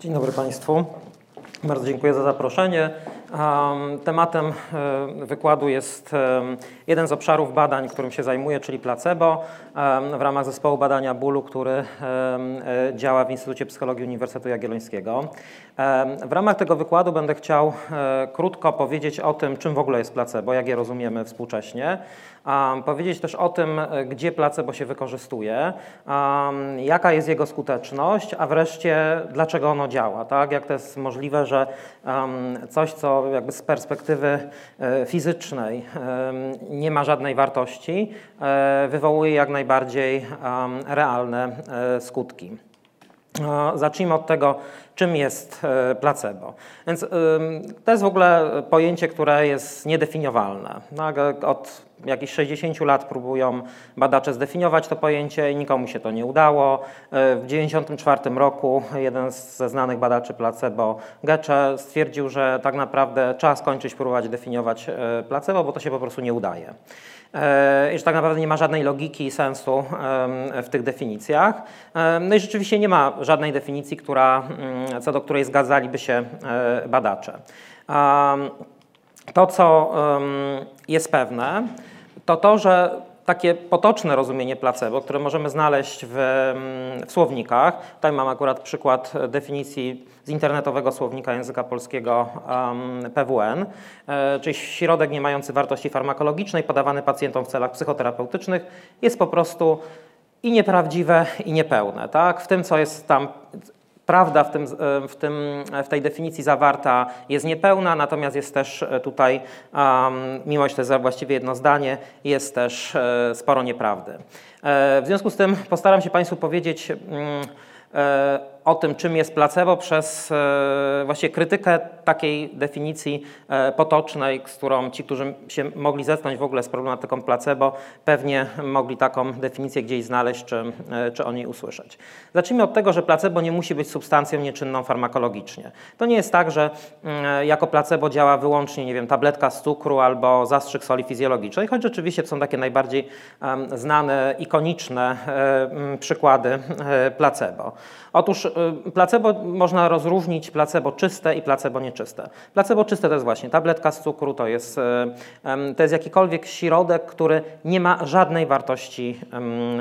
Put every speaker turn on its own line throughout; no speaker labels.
Dzień dobry Państwu. Bardzo dziękuję za zaproszenie. Tematem e, wykładu jest e, jeden z obszarów badań, którym się zajmuję, czyli placebo, w ramach zespołu badania bólu, który e, działa w Instytucie Psychologii Uniwersytetu Jagiellońskiego. W ramach tego wykładu będę chciał krótko powiedzieć o tym, czym w ogóle jest placebo, jak je rozumiemy współcześnie, powiedzieć też o tym, gdzie placebo się wykorzystuje, jaka jest jego skuteczność, a wreszcie dlaczego ono działa, tak? jak to jest możliwe, że coś, co jakby z perspektywy e, fizycznej nie ma żadnej wartości, e, wywołuje jak najbardziej realne e, skutki. Zacznijmy od tego, czym jest placebo. Więc to jest w ogóle pojęcie, które jest niedefiniowalne. Tak, od jakichś 60 lat próbują badacze zdefiniować to pojęcie i nikomu się to nie udało. W 1994 roku jeden ze znanych badaczy placebo, Gecze, stwierdził, że tak naprawdę trzeba skończyć próbować definiować e, placebo, bo to się po prostu nie udaje. E, I że tak naprawdę nie ma żadnej logiki i sensu w tych definicjach. No i rzeczywiście nie ma żadnej definicji, która, mm, co do której zgadzaliby się e, badacze. To, co jest pewne, to to, że takie potoczne rozumienie placebo, które możemy znaleźć w, mm, w, słownikach. Tutaj mam akurat przykład definicji z internetowego słownika języka polskiego um, PWN, e, czyli środek nie mający wartości farmakologicznej podawany pacjentom w celach psychoterapeutycznych jest po prostu i nieprawdziwe, i niepełne. Tak? W tym, co jest tam prawda w, tym, e, w, tym, w tej definicji zawarta jest niepełna, natomiast jest też e, tutaj, mimo że to jest właściwie jedno zdanie, jest też e, sporo nieprawdy. W związku z tym postaram się Państwu powiedzieć, mm, E, o tym, czym jest placebo, przez e, właśnie krytykę takiej definicji e, potocznej, z którą ci, którzy się mogli zetknąć w ogóle z problematyką placebo, pewnie mogli taką definicję gdzieś znaleźć, czy, czy o niej usłyszeć. Zacznijmy od tego, że placebo nie musi być substancją nieczynną farmakologicznie. To nie jest tak, że mm, jako placebo działa wyłącznie, nie wiem, tabletka z cukru albo zastrzyk soli fizjologicznej, choć rzeczywiście to są takie najbardziej znane, ikoniczne przykłady placebo. Otóż placebo można rozróżnić placebo czyste i placebo nieczyste. Placebo czyste to jest właśnie tabletka z cukru, to jest, y, to jest jakikolwiek środek, który nie ma żadnej wartości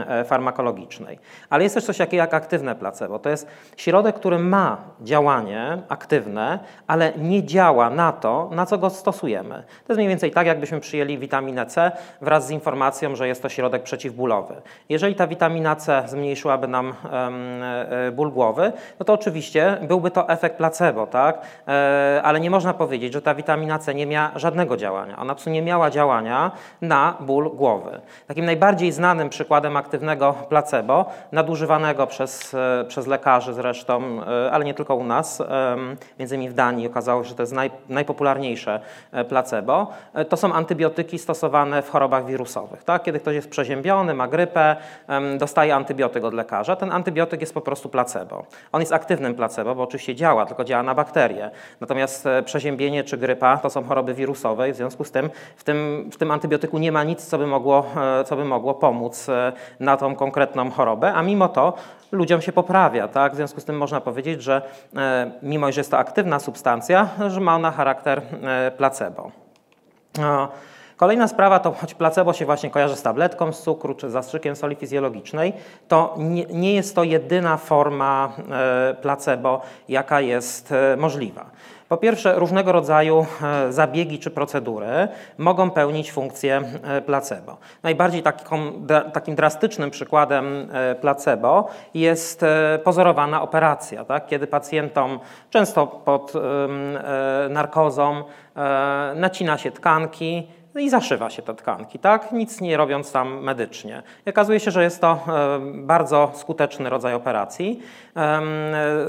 e, farmakologicznej. Ale jest też coś takiego jak aktywne placebo. To jest środek, który ma działanie aktywne, ale nie działa na to, na co go stosujemy. To jest mniej więcej tak, jakbyśmy przyjęli witaminę C wraz z informacją, że jest to środek przeciwbólowy. Jeżeli ta witamina C zmniejszyłaby nam E, ból głowy, no to oczywiście byłby to efekt placebo, tak? E, ale nie można powiedzieć, że ta witamina C nie miała żadnego działania. Ona po nie miała działania na ból głowy. Takim najbardziej znanym przykładem aktywnego placebo, nadużywanego przez, e, przez lekarzy zresztą, ale nie tylko u nas, między innymi w Danii okazało się, że to jest naj, najpopularniejsze placebo, to są antybiotyki stosowane w chorobach wirusowych. Tak? Kiedy ktoś jest przeziębiony, ma grypę, dostaje antybiotyk od lekarza, ten antybiotyk jest po prostu placebo. On jest aktywnym placebo, bo oczywiście działa, tylko działa na bakterie. Natomiast e, przeziębienie czy grypa to są choroby wirusowe i w związku z tym w tym, w tym antybiotyku nie ma nic, co by, mogło, e, co by mogło pomóc e, na tą konkretną chorobę, a mimo to ludziom się poprawia. Tak? W związku z tym można powiedzieć, że mimo, że jest to aktywna substancja, że ma ona charakter placebo. Kolejna sprawa to, choć placebo się właśnie kojarzy z tabletką z cukru czy zastrzykiem soli fizjologicznej, to nie, nie jest to jedyna forma e, placebo, jaka jest e, możliwa. Po pierwsze, różnego rodzaju e, zabiegi czy procedury mogą pełnić funkcję placebo. Najbardziej takim drastycznym przykładem placebo jest pozorowana operacja, tak? kiedy pacjentom, często pod narkozą, nacina się tkanki, i zaszywa się te tkanki, tak? nic nie robiąc tam medycznie. I okazuje się, że jest to e, bardzo skuteczny rodzaj operacji.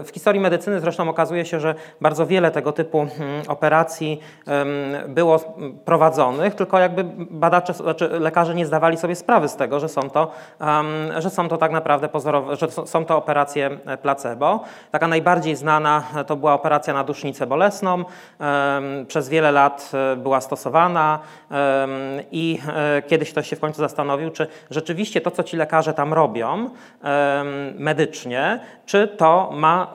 W historii medycyny zresztą okazuje się, że bardzo wiele tego typu mm, operacji było prowadzonych, tylko jakby badacze, znaczy lekarze nie zdawali sobie sprawy z tego, że są to, że są to tak naprawdę pozorowe, że są to operacje e, placebo. Taka najbardziej znana to była operacja na dusznicę bolesną. Przez wiele lat e, była stosowana. i kiedyś ktoś się w końcu zastanowił, czy rzeczywiście to, co ci lekarze tam robią medycznie, czy to ma,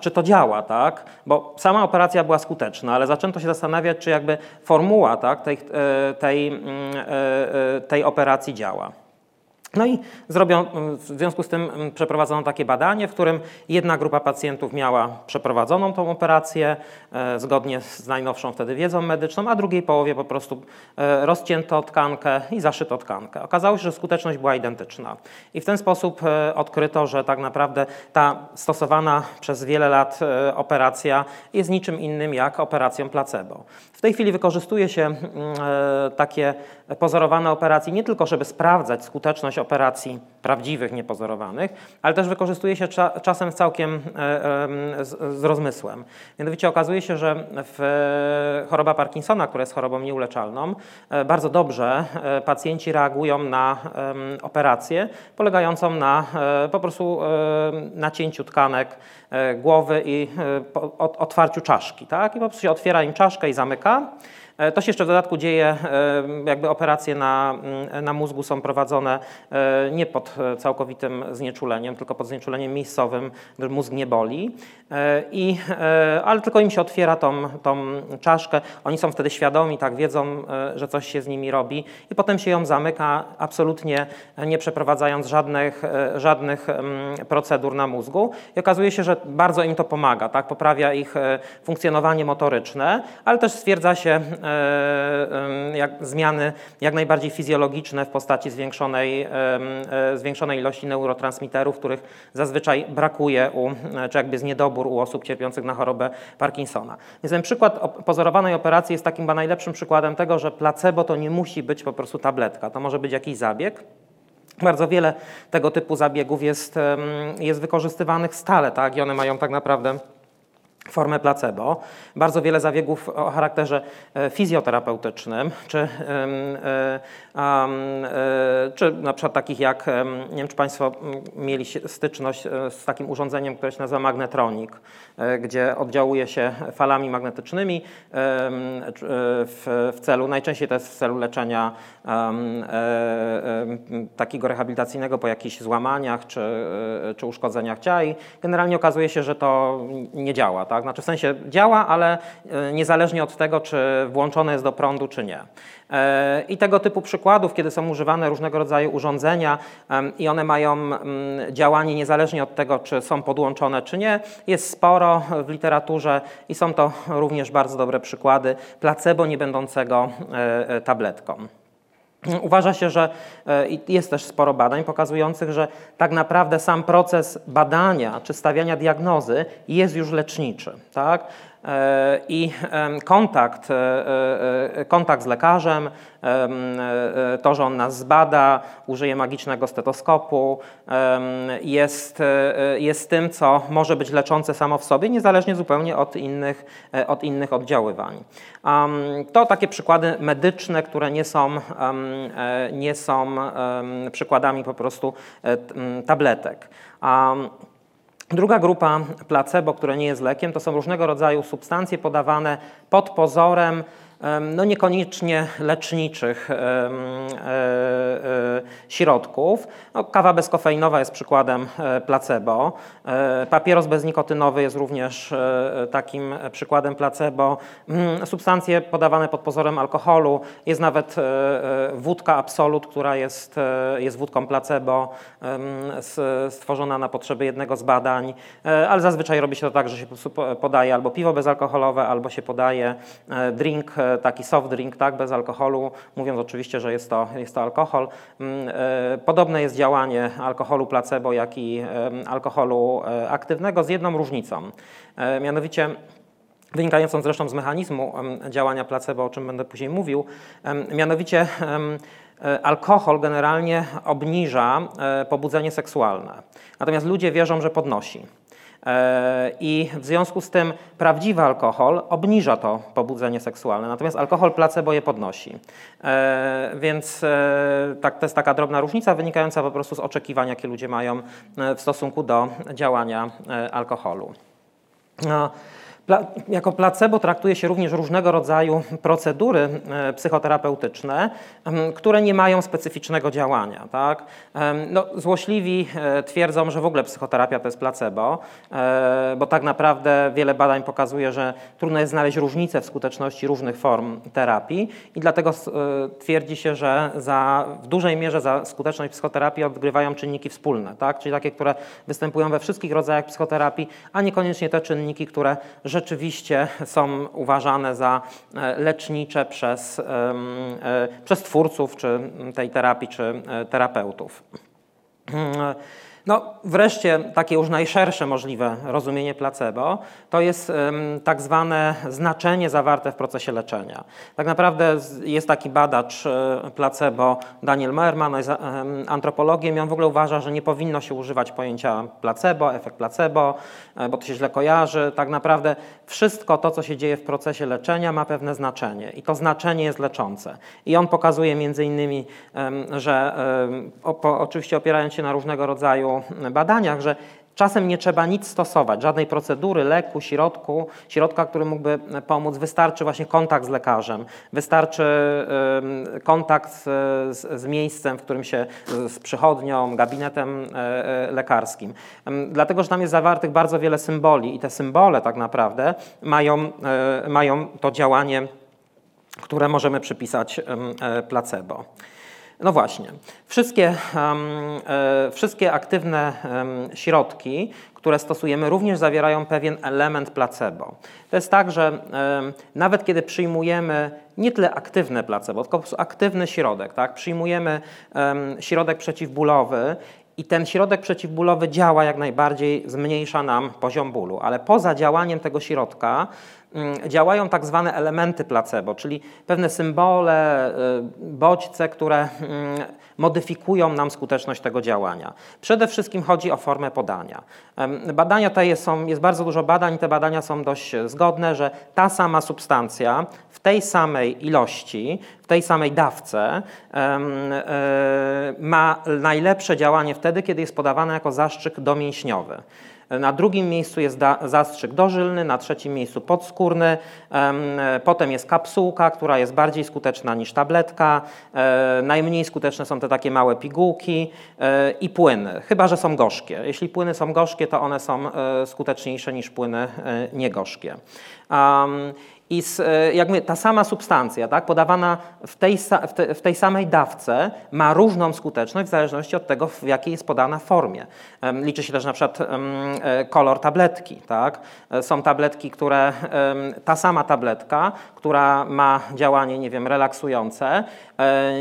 czy to działa, tak? Bo sama operacja była skuteczna, ale zaczęto się zastanawiać, czy jakby formuła tak, tej, tej, mm, tej operacji działa. No i zrobią, w związku z tym mm, przeprowadzono takie badanie, w którym jedna grupa pacjentów miała przeprowadzoną tą operację e, zgodnie z najnowszą wtedy wiedzą medyczną, a drugiej połowie po prostu e, rozcięto tkankę i zaszyto tkankę. Okazało się, że skuteczność była identyczna. I w ten sposób e, odkryto, że tak naprawdę ta stosowana przez wiele lat operacja jest niczym innym jak operacją placebo. W tej chwili wykorzystuje się mm, takie pozorowane operacje nie tylko, żeby sprawdzać skuteczność operacji prawdziwych, niepozorowanych, ale też wykorzystuje się cza czasem całkiem e, z, z, rozmysłem. Mianowicie okazuje się, że w choroba Parkinsona, która jest chorobą nieuleczalną, e, bardzo dobrze e, pacjenci reagują na operację polegającą na po prostu nacięciu tkanek głowy i otwarciu czaszki. Tak? I po prostu się otwiera im czaszkę i zamyka. E, to się jeszcze w dodatku dzieje, e, jakby operacje na, mm, na mózgu są prowadzone e, nie pod całkowitym znieczuleniem, tylko pod znieczuleniem miejscowym, gdyż mózg nie boli. I, ale tylko im się otwiera tą, tą czaszkę, oni są wtedy świadomi, tak wiedzą, że coś się z nimi robi i potem się ją zamyka, absolutnie nie przeprowadzając żadnych, żadnych mm, procedur na mózgu. I okazuje się, że bardzo im to pomaga, tak? poprawia ich funkcjonowanie motoryczne, ale też stwierdza się jak, zmiany jak najbardziej fizjologiczne w postaci zwiększonej, e, zwiększonej ilości neurotransmiterów, których zazwyczaj brakuje, u, czy jakby jest niedobór u osób cierpiących na chorobę Parkinsona. Więc ten przykład pozorowanej operacji jest takim chyba najlepszym przykładem tego, że placebo to nie musi być po prostu tabletka, to może być jakiś zabieg. Bardzo wiele tego typu zabiegów jest, jest wykorzystywanych stale, tak? I one mają tak naprawdę formę placebo. Bardzo wiele zabiegów o charakterze e, fizjoterapeutycznym, czy, e, e, czy na przykład takich jak, nie wiem czy Państwo mieli styczność z takim urządzeniem, które się nazywa magnetronik, gdzie oddziałuje się falami magnetycznymi w, celu, najczęściej to jest w celu leczenia takiego rehabilitacyjnego po jakichś złamaniach czy, czy uszkodzeniach ciała i generalnie okazuje się, że to nie działa tak? Znaczy w sensie działa, ale e, niezależnie od tego, czy włączone jest do prądu, czy nie. E, I tego typu przykładów, kiedy są używane różnego rodzaju urządzenia i one mają działanie niezależnie od tego, czy są podłączone, czy nie, jest sporo w literaturze i są to również bardzo dobre przykłady placebo nie będącego e, tabletką. Uważa się, że e, jest też sporo badań pokazujących, że tak naprawdę sam proces badania czy stawiania diagnozy jest już leczniczy. Tak? E, I kontakt, e, kontakt z lekarzem, to, że on nas zbada, użyje magicznego stetoskopu, jest, jest tym, co może być leczące samo w sobie, niezależnie zupełnie od innych, od innych oddziaływań. To takie przykłady medyczne, które nie są, nie są przykładami po prostu tabletek. Druga grupa placebo, które nie jest lekiem, to są różnego rodzaju substancje podawane pod pozorem no niekoniecznie leczniczych e, e, środków. No, kawa bezkofeinowa jest przykładem e, placebo. Papieros beznikotynowy jest również takim przykładem placebo. Mm, substancje podawane pod pozorem alkoholu. Jest nawet wódka Absolut, która jest, jest wódką placebo, stworzona na potrzeby jednego z badań, ale zazwyczaj robi się to tak, że się podaje albo piwo bezalkoholowe, albo się podaje drink taki soft drink, tak, bez alkoholu, mówiąc oczywiście, że jest to, jest to alkohol. Mm, e, podobne jest działanie alkoholu placebo, jak i alkoholu e, aktywnego z jedną różnicą. E, mianowicie wynikającą zresztą z mechanizmu działania placebo, o czym będę później mówił, mianowicie alkohol generalnie obniża pobudzenie seksualne. Natomiast ludzie wierzą, że podnosi. E, I w związku z tym prawdziwy alkohol obniża to pobudzenie seksualne, natomiast alkohol placebo je podnosi. E, więc e, tak, to jest taka drobna różnica wynikająca po prostu z oczekiwań, jakie ludzie mają w stosunku do działania alkoholu. Jako placebo traktuje się również różnego rodzaju procedury e, psychoterapeutyczne, które nie mają specyficznego działania. Tak? No, złośliwi e, twierdzą, że w ogóle psychoterapia to jest placebo, e, bo tak naprawdę wiele badań pokazuje, że trudno jest znaleźć różnice w skuteczności różnych form terapii i dlatego twierdzi się, że za, w dużej mierze za skuteczność psychoterapii odgrywają czynniki wspólne, tak? czyli takie, które występują we wszystkich rodzajach psychoterapii, a niekoniecznie te czynniki, które rzeczywiście są uważane za e, lecznicze przez, e, przez twórców czy tej terapii, czy e, terapeutów. No, wreszcie takie już najszersze możliwe rozumienie placebo to jest tak zwane znaczenie zawarte w procesie leczenia. Tak naprawdę jest taki badacz e, placebo Daniel Merman, jest antropologiem i on w ogóle uważa, że nie powinno się używać pojęcia placebo, efekt placebo, e, bo to się źle kojarzy. Tak naprawdę wszystko to, co się dzieje w procesie leczenia ma pewne znaczenie i to znaczenie jest leczące. I on pokazuje między innymi, że oczywiście opierając się na różnego rodzaju badaniach, że czasem nie trzeba nic stosować, żadnej procedury, leku, środku, środka, który mógłby pomóc. Wystarczy właśnie kontakt z lekarzem, wystarczy kontakt z, z miejscem, w którym się, z przychodnią, gabinetem e, e, lekarskim. Dlatego, że tam jest zawartych bardzo wiele symboli i te symbole tak naprawdę mają, e, mają to działanie, które możemy przypisać placebo. No właśnie, wszystkie, e, wszystkie aktywne środki, które stosujemy, również zawierają pewien element placebo. To jest tak, że nawet kiedy przyjmujemy nie tyle aktywne placebo, tylko aktywny środek, tak? przyjmujemy środek przeciwbólowy i ten środek przeciwbólowy działa jak najbardziej, zmniejsza nam poziom bólu, ale poza działaniem tego środka Mm, działają tak zwane elementy placebo, czyli pewne symbole, y, bodźce, które mm, modyfikują nam skuteczność tego działania. Przede wszystkim chodzi o formę podania. Badania te są, jest bardzo dużo badań, te badania są dość zgodne, że ta sama substancja w tej samej ilości, w tej samej dawce e, ma najlepsze działanie wtedy, kiedy jest podawana jako zastrzyk domięśniowy. Na drugim miejscu jest zastrzyk dożylny, na trzecim miejscu podskórny, potem jest kapsułka, która jest bardziej skuteczna niż tabletka, e, najmniej skuteczne są te takie małe pigułki e, i płyny, chyba że są gorzkie. Jeśli płyny są gorzkie, to one są e, skuteczniejsze niż płyny niegorzkie. I z, e, jakby ta sama substancja, tak, podawana w tej, w, te, w tej samej dawce, ma różną skuteczność w zależności od tego, w jakiej jest podana formie. Liczy się też na przykład e, kolor tabletki. Tak? E, są tabletki, które, ta sama tabletka, która ma działanie, nie wiem, relaksujące,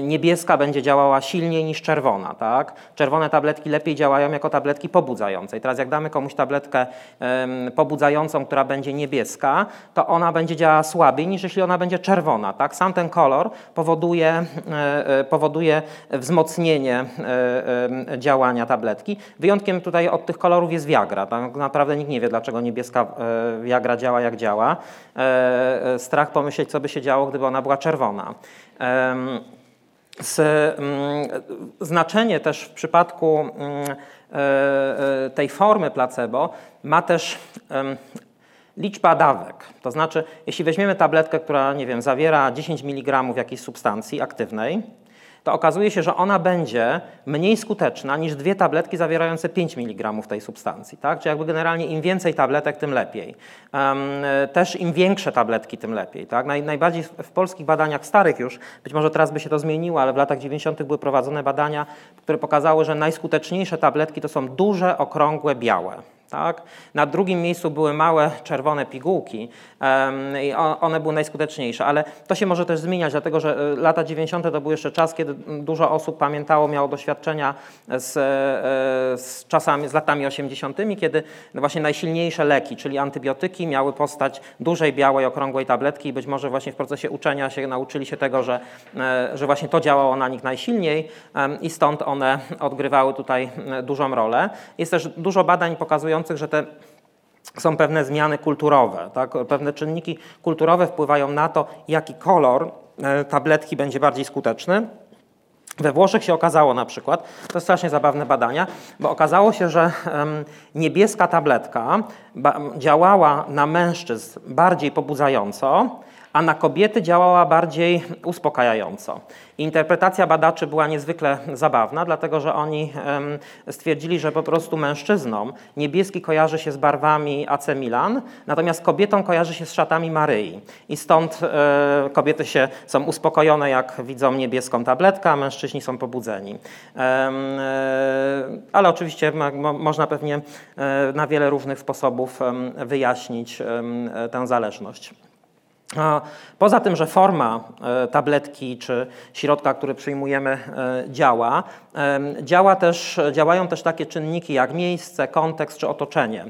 niebieska będzie działała silniej niż czerwona. Tak? Czerwone tabletki lepiej działają jako tabletki pobudzające. I teraz jak damy komuś tabletkę pobudzającą, która będzie niebieska, to ona będzie działała słabiej niż jeśli ona będzie czerwona. Tak? Sam ten kolor powoduje, e, e, powoduje wzmocnienie e, działania tabletki. Wyjątkiem tutaj od tych kolorów jest Viagra. Tak naprawdę nikt nie wie, dlaczego niebieska Viagra działa jak działa. Strach pomyśleć, co by się działo, gdyby ona była czerwona. Mm, znaczenie też w przypadku mm, tej formy placebo ma też liczba dawek. To znaczy, jeśli weźmiemy tabletkę, która, nie wiem, zawiera 10 mg jakiejś substancji aktywnej, to okazuje się, że ona będzie mniej skuteczna niż dwie tabletki zawierające 5 mg tej substancji. Tak? Czyli jakby generalnie im więcej tabletek, tym lepiej. Też im większe tabletki, tym lepiej. Tak? Naj, najbardziej w polskich badaniach starych już, być może teraz by się to zmieniło, ale w latach 90. były prowadzone badania, które pokazały, że najskuteczniejsze tabletki to są duże, okrągłe, białe. Tak? Na drugim miejscu były małe czerwone pigułki i one były najskuteczniejsze, ale to się może też zmieniać, dlatego że e, lata 90. to był jeszcze czas, kiedy dużo osób pamiętało, miało doświadczenia z, e, z czasami, z latami 80., kiedy właśnie najsilniejsze leki, czyli antybiotyki miały postać dużej, białej, okrągłej tabletki i być może właśnie w procesie uczenia się nauczyli się tego, że, e, że właśnie to działało na nich najsilniej i stąd one odgrywały tutaj dużą rolę. Jest też dużo badań pokazujących, że te są pewne zmiany kulturowe. Tak? Pewne czynniki kulturowe wpływają na to, jaki kolor e, tabletki będzie bardziej skuteczny. We Włoszech się okazało na przykład, to strasznie zabawne badania, bo okazało się, że niebieska tabletka działała na mężczyzn bardziej pobudzająco, a na kobiety działała bardziej uspokajająco. Interpretacja badaczy była niezwykle zabawna, dlatego że oni stwierdzili, że po prostu mężczyznom niebieski kojarzy się z barwami AC Milan, natomiast kobietom kojarzy się z szatami Maryi. I stąd e, kobiety się są uspokojone, jak widzą niebieską tabletkę, a mężczyźni są pobudzeni. E, ale oczywiście można pewnie e, na wiele różnych sposobów wyjaśnić tę zależność. Poza tym, że forma e, tabletki czy środka, który przyjmujemy, e, działa, działa też, działają też takie czynniki jak miejsce, kontekst czy otoczenie.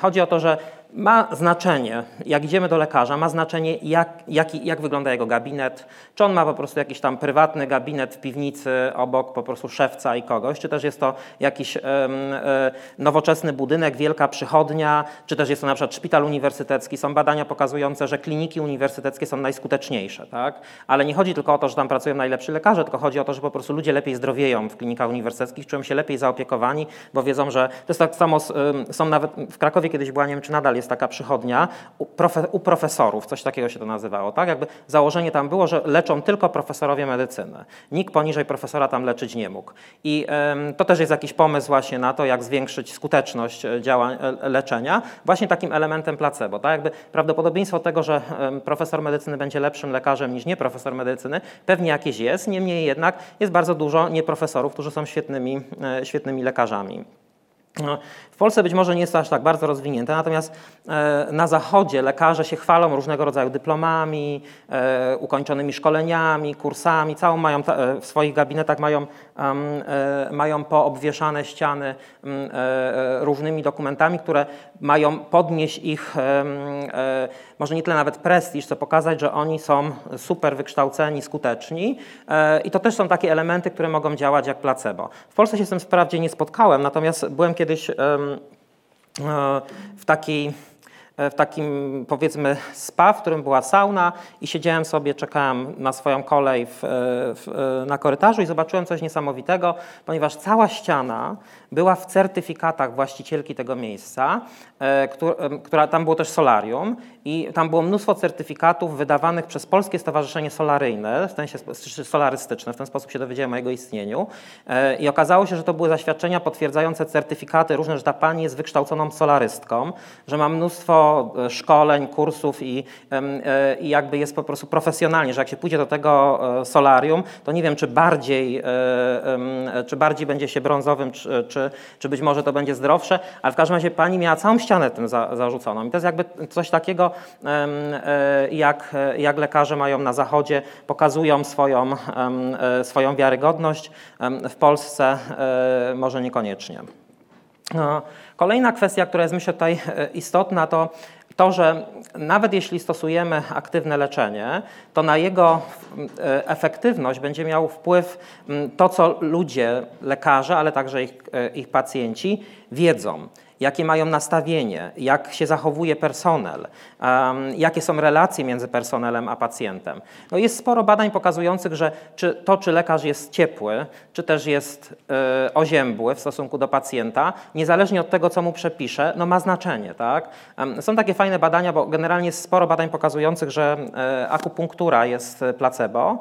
Chodzi o to, że ma znaczenie, jak idziemy do lekarza, ma znaczenie, jak, jak, jak wygląda jego gabinet, czy on ma po prostu jakiś tam prywatny gabinet w piwnicy obok po prostu szewca i kogoś, czy też jest to jakiś e, nowoczesny budynek, wielka przychodnia, czy też jest to na przykład szpital uniwersytecki. Są badania pokazujące, że kliniki uniwersyteckie są najskuteczniejsze, tak? Ale nie chodzi tylko o to, że tam pracują najlepsi lekarze, tylko chodzi o to, że po prostu ludzie lepiej zdrowieją w klinikach uniwersyteckich, czują się lepiej zaopiekowani, bo wiedzą, że to jest tak samo, są nawet w Krakowie kiedyś była, nie wiem czy nadal jest jest taka przychodnia u, profe, u, profesorów, coś takiego się to nazywało, tak? Jakby założenie tam było, że leczą tylko profesorowie medycyny. Nikt poniżej profesora tam leczyć nie mógł. I ym, to też jest jakiś pomysł właśnie na to, jak zwiększyć skuteczność e, działań e, leczenia, właśnie takim elementem placebo, tak? Jakby prawdopodobieństwo tego, że profesor medycyny będzie lepszym lekarzem niż nie profesor medycyny, pewnie jakieś jest, niemniej jednak jest bardzo dużo nieprofesorów, którzy są świetnymi, e, świetnymi lekarzami. W Polsce być może nie jest to aż tak bardzo rozwinięte, natomiast e, na Zachodzie lekarze się chwalą różnego rodzaju dyplomami, e, ukończonymi szkoleniami, kursami, całą mają e, w swoich gabinetach mają, mają poobwieszane ściany różnymi dokumentami, które mają podnieść ich, może nie tyle nawet prestiż, co pokazać, że oni są super wykształceni, skuteczni i to też są takie elementy, które mogą działać jak placebo. W Polsce się z tym wprawdzie nie spotkałem, natomiast byłem kiedyś w takiej E, w takim powiedzmy spa, w którym była sauna i siedziałem sobie, czekałem na swoją kolej w, e, w, e, na korytarzu i zobaczyłem coś niesamowitego, ponieważ cała ściana była w certyfikatach właścicielki tego miejsca, która, która tam było też solarium i tam było mnóstwo certyfikatów wydawanych przez Polskie Stowarzyszenie Solaryjne, w sensie solarystyczne, w ten sposób się dowiedziałem o jego istnieniu i okazało się, że to były zaświadczenia potwierdzające certyfikaty różne, że ta pani jest wykształconą solarystką, że ma mnóstwo E, szkoleń, kursów i, e, i jakby jest po prostu profesjonalnie, że jak się pójdzie do tego e, solarium, to nie wiem, czy bardziej, czy bardziej będzie się brązowym, czy, czy, czy być może to będzie zdrowsze, ale w każdym razie pani miała całą ścianę tym za, zarzuconą. I to jest jakby coś takiego, jak, jak lekarze mają na Zachodzie, pokazują swoją, swoją wiarygodność. W Polsce może niekoniecznie. No, kolejna kwestia, która jest myślę tutaj e, istotna, to to, że nawet jeśli stosujemy aktywne leczenie, to na jego e, efektywność będzie miał wpływ to, co ludzie, lekarze, ale także ich, e, ich pacjenci wiedzą jakie mają nastawienie, jak się zachowuje personel, jakie są relacje między personelem a pacjentem. No jest sporo badań pokazujących, że czy to, czy lekarz jest ciepły, czy też jest y, oziębły w stosunku do pacjenta, niezależnie od tego, co mu przepisze, no ma znaczenie. Tak? Są takie fajne badania, bo generalnie jest sporo badań pokazujących, że y, akupunktura jest placebo,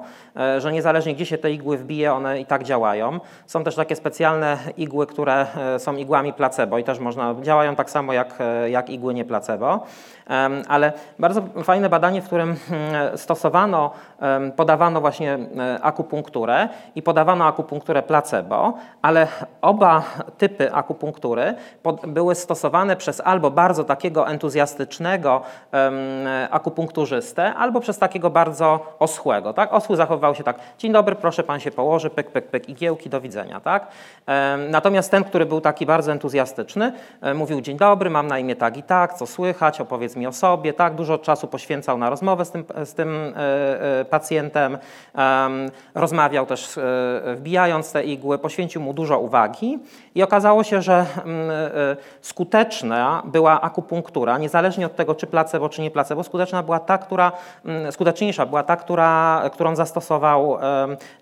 y, że niezależnie gdzie się te igły wbije, one i tak działają. Są też takie specjalne igły, które są igłami placebo i też można działają tak samo jak, e, jak igły nie placebo. Ale bardzo fajne badanie, w którym hmm, stosowano, podawano właśnie e, akupunkturę i podawano akupunkturę placebo, ale oba typy akupunktury były stosowane przez albo bardzo takiego entuzjastycznego akupunkturzystę, albo przez takiego bardzo oschłego. Tak? Oschły zachowywał się tak, dzień dobry, proszę pan się położy, pyk, pyk, pyk, igiełki, do widzenia. Tak? Natomiast ten, który był taki bardzo entuzjastyczny, e, mówił dzień dobry, mam na imię tak i tak, co słychać, opowiedz mi o sobie, tak, dużo czasu poświęcał na rozmowę z tym, z tym pacjentem, rozmawiał też wbijając te igły, poświęcił mu dużo uwagi i okazało się, że mm, skuteczna była akupunktura, niezależnie od tego, czy placebo, czy nie placebo, skuteczna była ta, która, mm, skuteczniejsza była ta, która, którą zastosował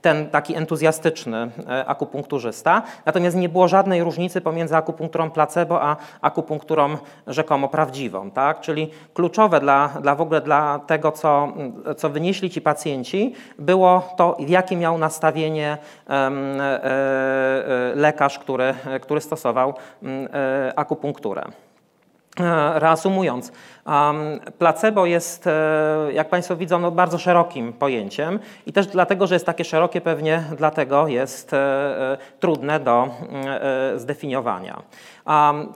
ten taki entuzjastyczny e, akupunkturzysta. Natomiast nie było żadnej różnicy pomiędzy akupunkturą placebo a akupunkturą rzekomo prawdziwą. Tak? Czyli kluczowe dla, dla w ogóle dla tego, co, co wynieśli ci pacjenci, było to, jakie miał nastawienie e, e, lekarz, który, który stosował akupunkturę. Reasumując, placebo jest, jak Państwo widzą, no bardzo szerokim pojęciem i też dlatego, że jest takie szerokie, pewnie dlatego jest trudne do zdefiniowania.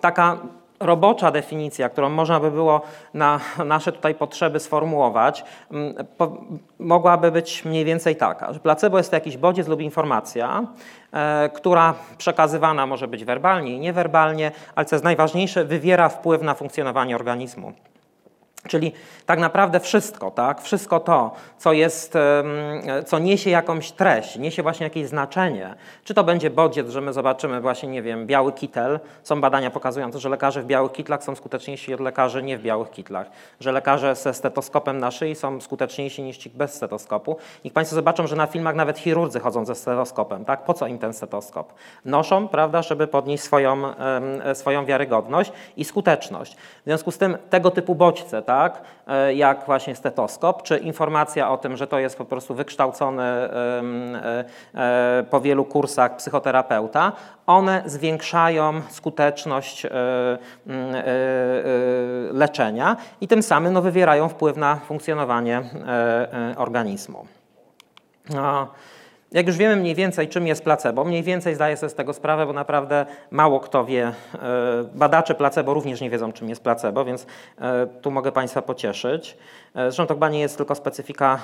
Taka robocza definicja, którą można by było na nasze tutaj potrzeby sformułować, po, mogłaby być mniej więcej taka, że placebo jest to jakiś bodziec lub informacja, e, która przekazywana może być werbalnie i niewerbalnie, ale co jest najważniejsze, wywiera wpływ na funkcjonowanie organizmu. Czyli tak naprawdę wszystko, tak? Wszystko to, co jest, co niesie jakąś treść, niesie właśnie jakieś znaczenie. Czy to będzie bodziec, że my zobaczymy właśnie, nie wiem, biały kitel. Są badania pokazujące, że lekarze w białych kitlach są skuteczniejsi od lekarzy nie w białych kitlach. Że lekarze ze stetoskopem na szyi są skuteczniejsi niż ci bez stetoskopu. Niech Państwo zobaczą, że na filmach nawet chirurdzy chodzą ze stetoskopem, tak? Po co im ten stetoskop? Noszą, prawda, żeby podnieść swoją, swoją wiarygodność i skuteczność. W związku z tym tego typu bodźce, tak? Tak, e, jak właśnie stetoskop, czy informacja o tym, że to jest po prostu wykształcony e, e, po wielu kursach psychoterapeuta, one zwiększają skuteczność leczenia i tym samym no, wywierają wpływ na funkcjonowanie organizmu. Jak już wiemy mniej więcej, czym jest placebo, mniej więcej zdaję sobie z tego sprawę, bo naprawdę mało kto wie, e, badacze placebo również nie wiedzą, czym jest placebo, więc e, tu mogę Państwa pocieszyć. E, zresztą to chyba nie jest tylko specyfika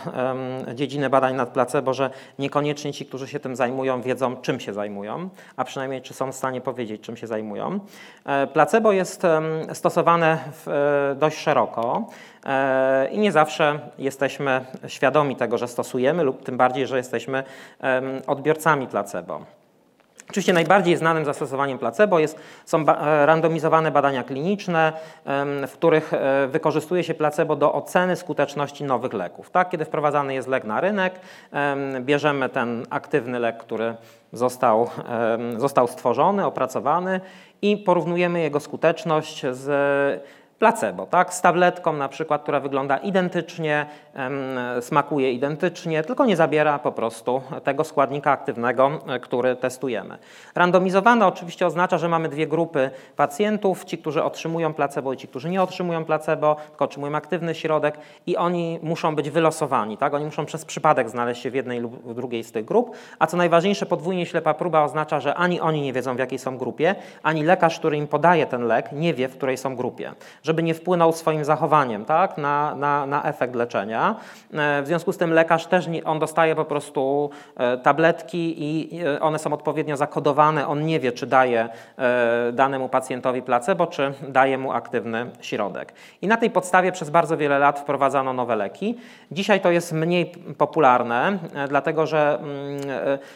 dziedziny badań nad placebo, że niekoniecznie ci, którzy się tym zajmują, wiedzą, czym się zajmują, a przynajmniej czy są w stanie powiedzieć, czym się zajmują. Placebo jest stosowane dość szeroko. I nie zawsze jesteśmy świadomi tego, że stosujemy, lub tym bardziej, że jesteśmy odbiorcami placebo. Oczywiście najbardziej znanym zastosowaniem placebo jest, są e, randomizowane badania kliniczne, w których e, wykorzystuje się placebo do oceny skuteczności nowych leków. Tak? Kiedy wprowadzany jest lek na rynek, bierzemy ten aktywny lek, który został, został stworzony, opracowany i porównujemy jego skuteczność z placebo, tak? z tabletką na przykład, która wygląda identycznie, smakuje identycznie, tylko nie zabiera po prostu tego składnika aktywnego, e, który testujemy. Randomizowane oczywiście oznacza, że mamy dwie grupy pacjentów, ci, którzy otrzymują placebo i ci, którzy nie otrzymują placebo, tylko otrzymują aktywny środek i oni muszą być wylosowani, tak? oni muszą przez przypadek znaleźć się w jednej lub w drugiej z tych grup, a co najważniejsze, podwójnie ślepa próba oznacza, że ani oni nie wiedzą, w jakiej są grupie, ani lekarz, który im podaje ten lek, nie wie, w której są grupie. Żeby nie wpłynął swoim zachowaniem tak? na, na, na efekt leczenia. E, w związku z tym lekarz też nie, on dostaje po prostu e, tabletki i e, one są odpowiednio zakodowane. On nie wie, czy daje danemu pacjentowi placebo, czy daje mu aktywny środek. I na tej podstawie przez bardzo wiele lat wprowadzano nowe leki. Dzisiaj to jest mniej popularne, dlatego że mm,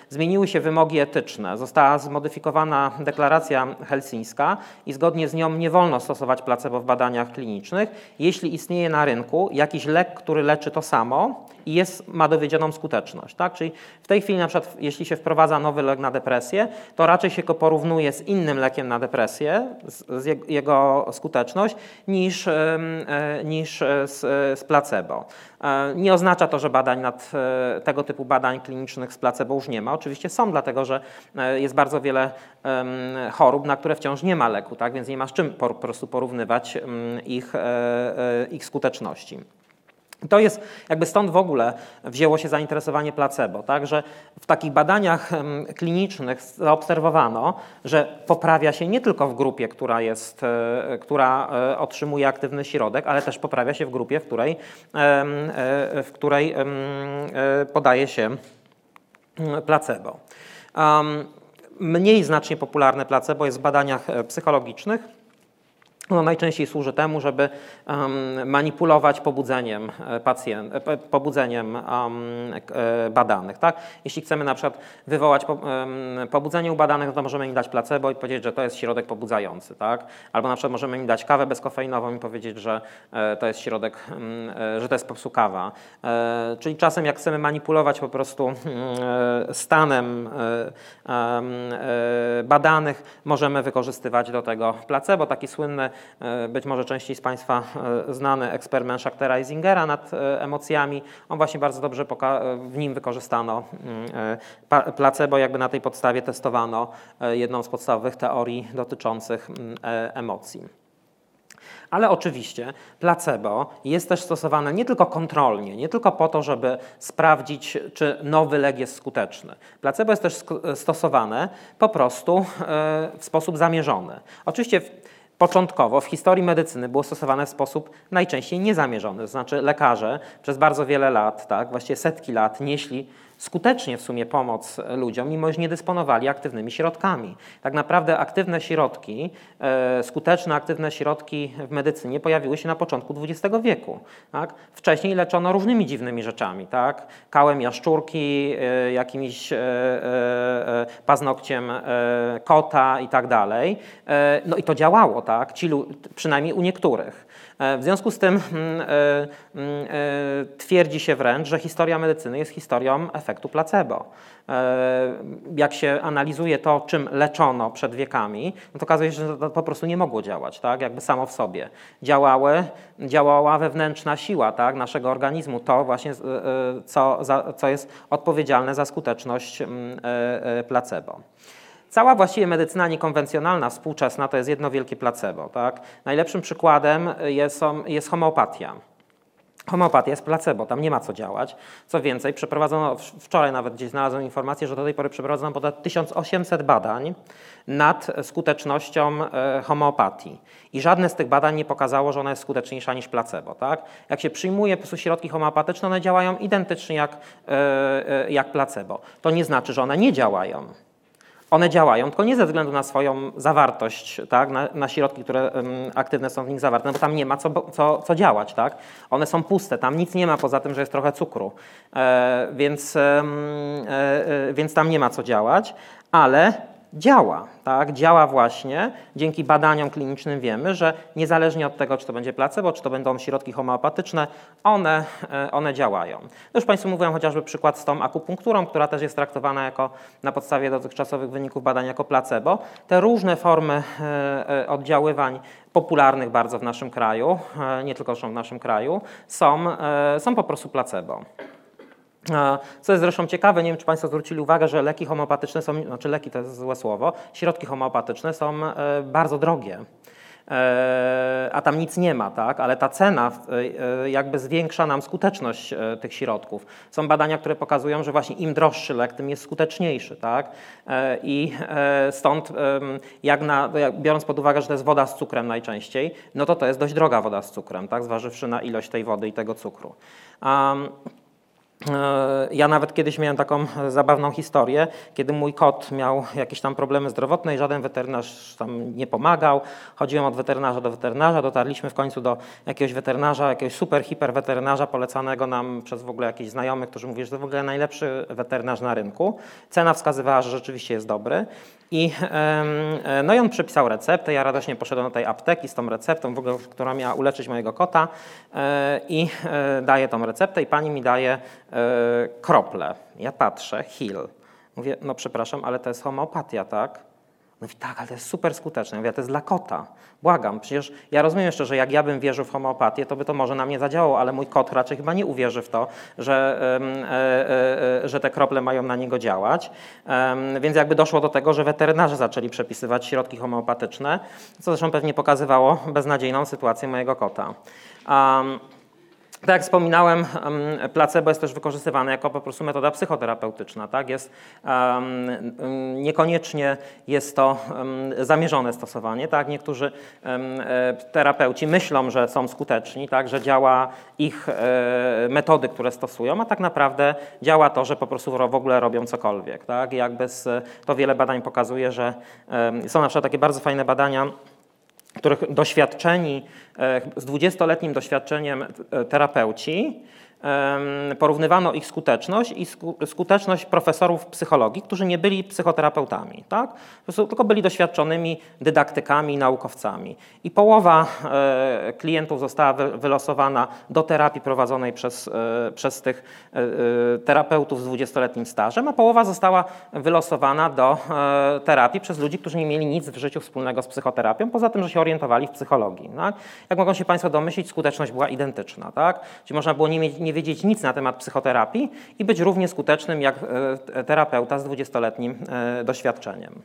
zmieniły się wymogi etyczne. Została zmodyfikowana deklaracja helsińska i zgodnie z nią nie wolno stosować placebo w badaniach klinicznych, jeśli istnieje na rynku jakiś lek, który leczy to samo i jest, ma dowiedzioną skuteczność. Tak? Czyli w tej chwili na przykład jeśli się wprowadza nowy lek na depresję, to raczej się go porównuje z innym lekiem na depresję, z, z jego skuteczność, niż, e, niż z, z placebo. E, nie oznacza to, że badań nad e, tego typu badań klinicznych z placebo już nie ma. Oczywiście są, dlatego że jest bardzo wiele chorób, na które wciąż nie ma leku, tak? więc nie ma z czym po prostu porównywać ich, ich skuteczności. To jest jakby stąd w ogóle wzięło się zainteresowanie placebo, tak, że w takich badaniach klinicznych zaobserwowano, że poprawia się nie tylko w grupie, która, jest, e, która e, otrzymuje aktywny środek, ale też poprawia się w grupie, w której, e, w której podaje się placebo. Mniej znacznie popularne placebo jest w badaniach psychologicznych, ono najczęściej służy temu, żeby manipulować pobudzeniem, e, pacjent, e, pobudzeniem um, badanych. Tak? Jeśli chcemy na przykład wywołać po, pobudzenie u badanych, no to możemy im dać placebo i powiedzieć, że to jest środek pobudzający. Tak? Albo na przykład możemy im dać kawę bezkofeinową i powiedzieć, że e, to jest środek, e, że to jest po prostu kawa. E, czyli czasem jak chcemy manipulować po prostu e, stanem badanych, możemy wykorzystywać do tego placebo. Taki słynny E, być może częściej z Państwa e, znany eksperyment Schachtera i Zingera nad e, emocjami. On właśnie bardzo dobrze w nim wykorzystano mm, placebo, jakby na tej podstawie testowano jedną z podstawowych teorii dotyczących mm, emocji. Ale oczywiście placebo jest też stosowane nie tylko kontrolnie, nie tylko po to, żeby sprawdzić, czy nowy lek jest skuteczny. Placebo jest też stosowane po prostu w sposób zamierzony. Oczywiście Początkowo w historii medycyny było stosowane w sposób najczęściej niezamierzony, to znaczy lekarze przez bardzo wiele lat, tak, właściwie setki lat nieśli skutecznie w sumie pomoc ludziom, mimo że nie dysponowali aktywnymi środkami. Tak naprawdę aktywne środki, e, skuteczne aktywne środki w medycynie pojawiły się na początku XX wieku. Tak? Wcześniej leczono różnymi dziwnymi rzeczami, tak? kałem jaszczurki, e, jakimś e, paznokciem kota i tak dalej. No i to działało, tak? Ci, przynajmniej u niektórych. W związku z tym mm, mm, twierdzi się wręcz, że historia medycyny jest historią efektu placebo. E, jak się analizuje to, czym leczono przed wiekami, no to okazuje się, że to po prostu nie mogło działać, tak? jakby samo w sobie. Działały, działała wewnętrzna siła tak? naszego organizmu, to właśnie, e, co, za, co jest odpowiedzialne za skuteczność mm, e, placebo. Cała właściwie medycyna niekonwencjonalna, współczesna, to jest jedno wielkie placebo. Tak? Najlepszym przykładem jest, jest homeopatia. Homeopatia jest placebo, tam nie ma co działać. Co więcej, przeprowadzono, wczoraj nawet gdzieś znalazłem informację, że do tej pory przeprowadzono ponad 1800 badań nad skutecznością e, homeopatii. I żadne z tych badań nie pokazało, że ona jest skuteczniejsza niż placebo. Tak? Jak się przyjmuje po środki homeopatyczne, one działają identycznie jak, e, e, jak placebo. To nie znaczy, że one nie działają one działają, tylko nie ze względu na swoją zawartość, tak, na, na środki, które um, aktywne są w nich zawarte, no bo tam nie ma co, co, co działać. Tak? One są puste, tam nic nie ma poza tym, że jest trochę cukru, e, więc, e, e, więc tam nie ma co działać, ale działa. Tak? Działa właśnie, dzięki badaniom klinicznym wiemy, że niezależnie od tego, czy to będzie placebo, czy to będą środki homeopatyczne, one, e, one działają. No już Państwu mówiłem chociażby przykład z tą akupunkturą, która też jest traktowana jako na podstawie dotychczasowych wyników badań jako placebo. Te różne formy e, e, oddziaływań popularnych bardzo w naszym kraju, nie tylko w naszym kraju, są, są po prostu placebo. Co jest zresztą ciekawe, nie wiem czy Państwo zwrócili uwagę, że leki homeopatyczne są, znaczy leki to jest złe słowo, środki homeopatyczne są e, bardzo drogie. E, a tam nic nie ma, tak? ale ta cena e, jakby zwiększa nam skuteczność tych środków. Są badania, które pokazują, że właśnie im droższy lek, tym jest skuteczniejszy. Tak? I stąd, jak na, biorąc pod uwagę, że to jest woda z cukrem najczęściej, no to to jest dość droga woda z cukrem, tak? zważywszy na ilość tej wody i tego cukru. Um, ja nawet kiedyś miałem taką zabawną historię, kiedy mój kot miał jakieś tam problemy zdrowotne i żaden weterynarz tam nie pomagał. Chodziłem od weterynarza do weterynarza, dotarliśmy w końcu do jakiegoś weterynarza, jakiegoś super, hiper weterynarza polecanego nam przez w ogóle jakichś znajomych, którzy mówili, że to w ogóle najlepszy weterynarz na rynku. Cena wskazywała, że rzeczywiście jest dobry. I, e, no i on przepisał receptę, ja radośnie poszedłem do tej apteki z tą receptą, w ogóle, która miała uleczyć mojego kota e, i daję tą receptę i pani mi daje krople. Ja patrzę, Hill. Mówię, no przepraszam, ale to jest homeopatia, tak? Mówi, tak, ale to jest super skuteczne. Mówię, to jest dla kota. Błagam, przecież ja rozumiem jeszcze, że jak ja bym wierzył w homeopatię, to by to może na mnie zadziałało, ale mój kot raczej chyba nie uwierzy w to, że, e, e, że te krople mają na niego działać. Więc jakby doszło do tego, że weterynarze zaczęli przepisywać środki homeopatyczne, co zresztą pewnie pokazywało beznadziejną sytuację mojego kota. Tak jak wspominałem, placebo jest też wykorzystywane jako po prostu metoda psychoterapeutyczna. Tak? Jest, niekoniecznie jest to zamierzone stosowanie. Tak? Niektórzy um, terapeuci myślą, że są skuteczni, tak? że działa ich e, metody, które stosują, a tak naprawdę działa to, że po prostu w ogóle robią cokolwiek. Tak? Jakby z, to wiele badań pokazuje, że są na przykład takie bardzo fajne badania, których doświadczeni, z 20-letnim doświadczeniem terapeuci porównywano ich skuteczność i skuteczność profesorów psychologii, którzy nie byli psychoterapeutami, tak? tylko byli doświadczonymi dydaktykami, naukowcami. I połowa e, klientów została wylosowana do terapii prowadzonej przez, e, przez tych e, terapeutów z 20-letnim stażem, a połowa została wylosowana do terapii przez ludzi, którzy nie mieli nic w życiu wspólnego z psychoterapią, poza tym, że się orientowali w psychologii. Tak? Jak mogą się Państwo domyślić, skuteczność była identyczna. Tak? Czyli można było nie, mieć, nie wiedzieć nic na temat psychoterapii i być równie skutecznym jak e, terapeuta z 20-letnim e, doświadczeniem.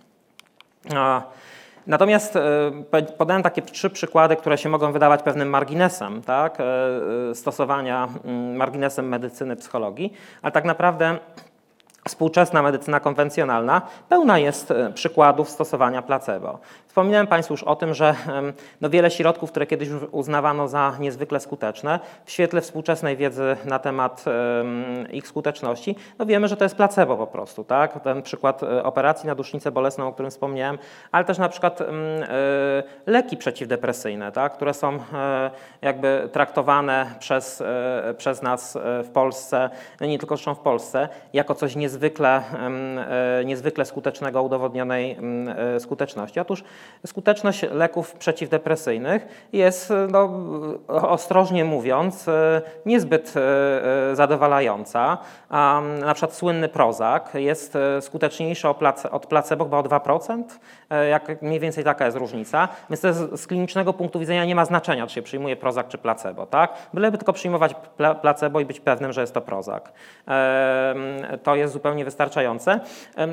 Natomiast e, podałem takie trzy przykłady, które się mogą wydawać pewnym marginesem tak, stosowania, mm, marginesem medycyny, psychologii, ale tak naprawdę Współczesna medycyna konwencjonalna pełna jest przykładów stosowania placebo. Wspominałem Państwu już o tym, że no wiele środków, które kiedyś uznawano za niezwykle skuteczne, w świetle współczesnej wiedzy na temat ich skuteczności, no wiemy, że to jest placebo po prostu. Tak? Ten przykład e, operacji na dusznicę bolesną, o którym wspomniałem, ale też na przykład e, leki przeciwdepresyjne, tak? które są jakby traktowane przez, przez nas w Polsce, no nie tylko zresztą w Polsce, jako coś niezwykle niezwykle, e, skutecznego, udowodnionej e, skuteczności. Otóż skuteczność leków przeciwdepresyjnych jest, no, ostrożnie mówiąc, e, niezbyt zadowalająca. Na przykład słynny Prozac jest skuteczniejszy od placebo chyba o 2%, jak mniej więcej taka jest różnica. Więc z klinicznego punktu widzenia nie ma znaczenia, czy się przyjmuje Prozac czy placebo, tak? Byleby tylko przyjmować placebo i być pewnym, że jest to Prozac. To jest zupełnie wystarczające.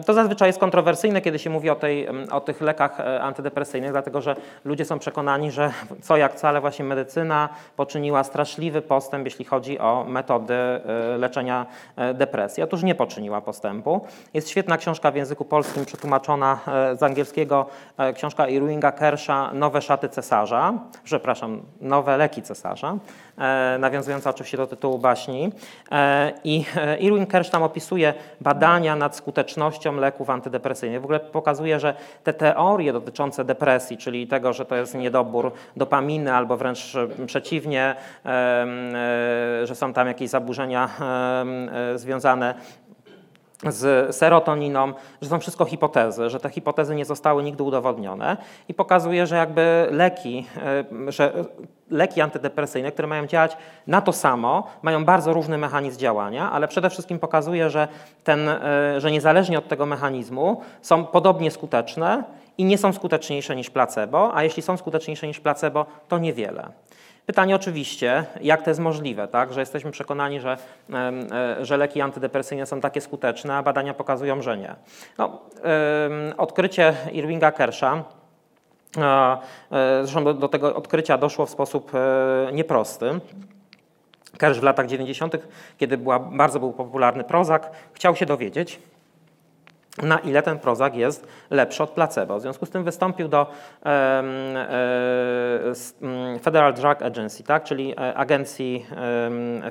To zazwyczaj jest kontrowersyjne, kiedy się mówi o, tej, o tych lekach e, antydepresyjnych, dlatego że ludzie są przekonani, że co jak co, ale właśnie medycyna poczyniła straszliwy postęp, jeśli chodzi o metody e, leczenia e, depresji. Otóż nie poczyniła postępu. Jest świetna książka w języku polskim przetłumaczona z angielskiego, książka Irvinga Kersha Nowe szaty cesarza, przepraszam, Nowe leki cesarza, nawiązująca oczywiście do tytułu baśni. I Irwin Kersh tam opisuje badania nad skutecznością leków antydepresyjnych. W ogóle pokazuje, że te teorie dotyczące depresji, czyli tego, że to jest niedobór dopaminy albo wręcz przeciwnie, że są tam jakieś zaburzenia związane z serotoniną, że są wszystko hipotezy, że te hipotezy nie zostały nigdy udowodnione i pokazuje, że jakby leki, e, że leki antydepresyjne, które mają działać na to samo, mają bardzo różny mechanizm działania, ale przede wszystkim pokazuje, że, ten, e, że niezależnie od tego mechanizmu są podobnie skuteczne i nie są skuteczniejsze niż placebo, a jeśli są skuteczniejsze niż placebo, to niewiele. Pytanie oczywiście, jak to jest możliwe, tak? że jesteśmy przekonani, że, e, że leki antydepresyjne są takie skuteczne, a badania pokazują, że nie. No, odkrycie Irvinga Kersha, e, zresztą do tego odkrycia doszło w sposób e, nieprosty. Kersz w latach 90., kiedy była, bardzo był popularny Prozac, chciał się dowiedzieć, na ile ten Prozac jest lepszy od placebo. W związku z tym wystąpił do e, Federal Drug Agency, tak, czyli e, agencji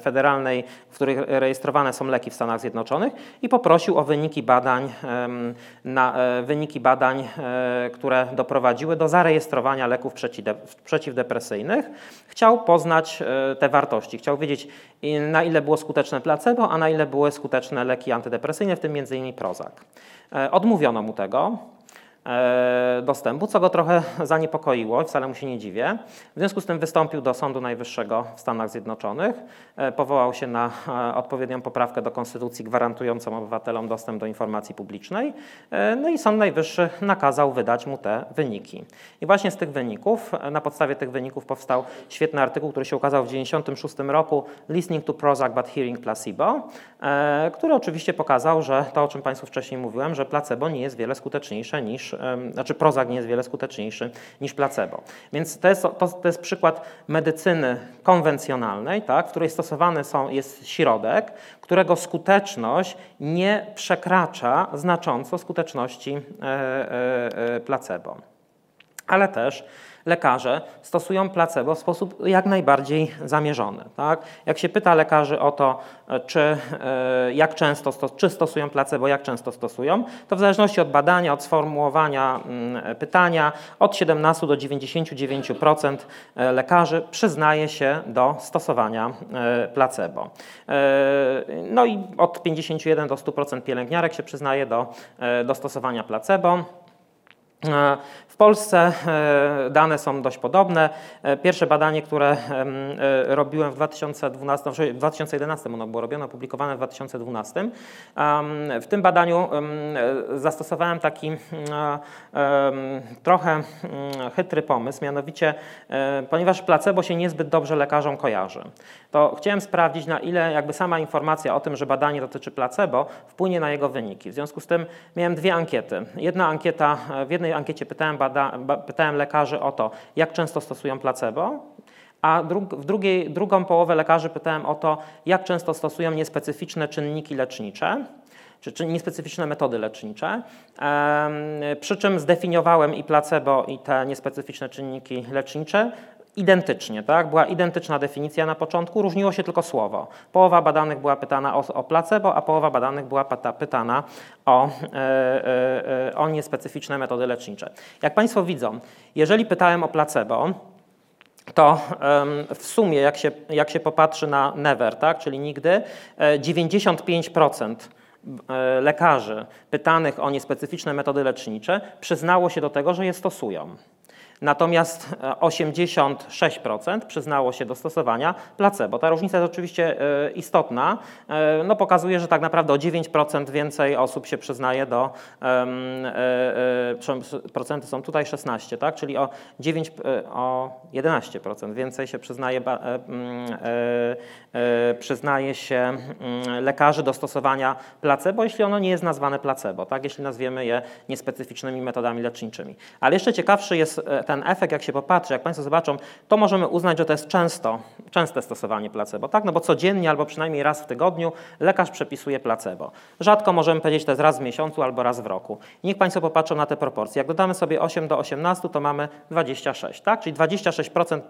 federalnej, w której rejestrowane są leki w Stanach Zjednoczonych i poprosił o wyniki badań, na, e, wyniki badań, które doprowadziły do zarejestrowania leków przeciwdepresyjnych. Chciał poznać te wartości, chciał wiedzieć na ile było skuteczne placebo, a na ile były skuteczne leki antydepresyjne, w tym m.in. Prozac. E, odmówiono mu tego. E, dostępu, co go trochę zaniepokoiło, wcale mu się nie dziwię. W związku z tym wystąpił do Sądu Najwyższego w Stanach Zjednoczonych, e, powołał się na e, odpowiednią poprawkę do Konstytucji gwarantującą obywatelom dostęp do informacji publicznej, no i Sąd Najwyższy nakazał wydać mu te wyniki. I właśnie z tych wyników, na podstawie tych wyników powstał świetny artykuł, który się ukazał w 1996 roku, Listening to Prozac but Hearing Placebo, który oczywiście pokazał, że to, o czym Państwu wcześniej mówiłem, że placebo nie jest wiele skuteczniejsze niż znaczy Prozac nie jest wiele skuteczniejszy niż placebo. Więc to jest, to, to jest przykład medycyny konwencjonalnej, tak, w której stosowany są, jest środek, którego skuteczność nie przekracza znacząco skuteczności e, e, e, placebo. Ale też lekarze stosują placebo w sposób jak najbardziej zamierzony. Tak? Jak się pyta lekarzy o to, czy, e, jak często czy stosują placebo, jak często stosują, to w zależności od badania, od sformułowania mm, pytania, od 17 do 99% e, lekarzy przyznaje się do stosowania e, placebo. No i od 51 do 100% pielęgniarek się przyznaje do, do stosowania placebo. W Polsce e, dane są dość podobne. E, pierwsze badanie, które e, robiłem w 2012, w 2011 ono było robione, opublikowane w 2012. W tym badaniu zastosowałem taki trochę mm, chytry pomysł, mianowicie ponieważ placebo się niezbyt dobrze lekarzom kojarzy, to chciałem sprawdzić na ile jakby sama informacja o tym, że badanie dotyczy placebo wpłynie na jego wyniki. W związku z tym miałem dwie ankiety. Jedna ankieta, w jednej ankiecie pytałem bada, pytałem lekarzy o to, jak często stosują placebo, a w drugiej, drugą połowę lekarzy pytałem o to, jak często stosują niespecyficzne czynniki lecznicze czy, czy niespecyficzne metody lecznicze. Przy czym zdefiniowałem i placebo, i te niespecyficzne czynniki lecznicze identycznie, tak? Była identyczna definicja na początku, różniło się tylko słowo. Połowa badanych była pytana o, o placebo, a połowa badanych była pytana o, e, e, o niespecyficzne metody lecznicze. Jak Państwo widzą, jeżeli pytałem o placebo, to w sumie, jak się, jak się popatrzy na never, tak, czyli nigdy, 95% lekarzy pytanych o niespecyficzne metody lecznicze przyznało się do tego, że je stosują. Natomiast 86% e, przyznało się do stosowania placebo. Ta różnica jest oczywiście e, istotna. E, no, pokazuje, że tak naprawdę o 9% więcej osób się przyznaje do, procenty są tutaj 16, tak? czyli o, 9, o 11% więcej się przyznaje, przyznaje się lekarzy do stosowania placebo, jeśli ono nie jest nazwane placebo, tak? jeśli nazwiemy je niespecyficznymi metodami leczniczymi. Ale jeszcze ciekawszy jest ten efekt, jak się popatrzy, jak Państwo zobaczą, to możemy uznać, że to jest często, częste stosowanie placebo, tak? No bo codziennie albo przynajmniej raz w tygodniu lekarz przepisuje placebo. Rzadko możemy powiedzieć, to jest raz w miesiącu albo raz w roku. niech Państwo popatrzą na te proporcje. Jak dodamy sobie 8 do 18, to mamy 26, tak? Czyli 26%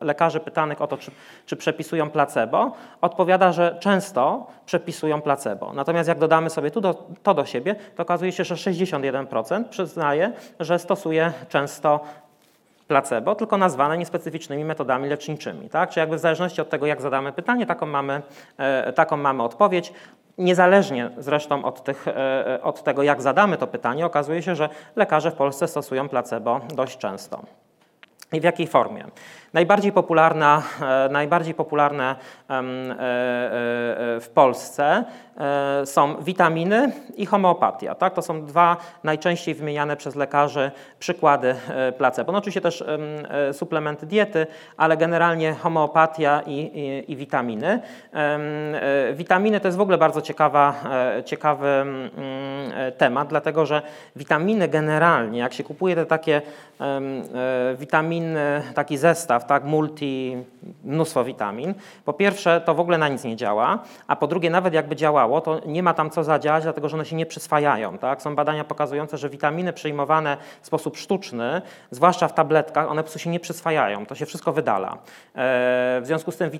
lekarzy pytanych o to, czy, czy przepisują placebo, odpowiada, że często przepisują placebo. Natomiast jak dodamy sobie tu do, to do siebie, to okazuje się, że 61% przyznaje, że stosuje często placebo, tylko nazwane niespecyficznymi metodami leczniczymi. Tak? Czyli jakby w zależności od tego, jak zadamy pytanie, taką mamy, e, taką mamy odpowiedź. Niezależnie zresztą od, tych, e, od tego, jak zadamy to pytanie, okazuje się, że lekarze w Polsce stosują placebo dość często. I w jakiej formie? Najbardziej, popularna, e, najbardziej popularne w Polsce E, są witaminy i homeopatia. Tak? To są dwa najczęściej wymieniane przez lekarzy przykłady e, placebo. No oczywiście też e, suplementy diety, ale generalnie homeopatia i, i, i witaminy. Witaminy to jest w ogóle bardzo ciekawa, ciekawy mm, temat, dlatego że witaminy generalnie, jak się kupuje te takie witaminy, taki zestaw, tak, multi, mnóstwo witamin, po pierwsze to w ogóle na nic nie działa, a po drugie nawet jakby działało, to nie ma tam co zadziałać, dlatego że one się nie przyswajają. Tak? Są badania pokazujące, że witaminy przyjmowane w sposób sztuczny, zwłaszcza w tabletkach, one po prostu się nie przyswajają, to się wszystko wydala. E, w związku z tym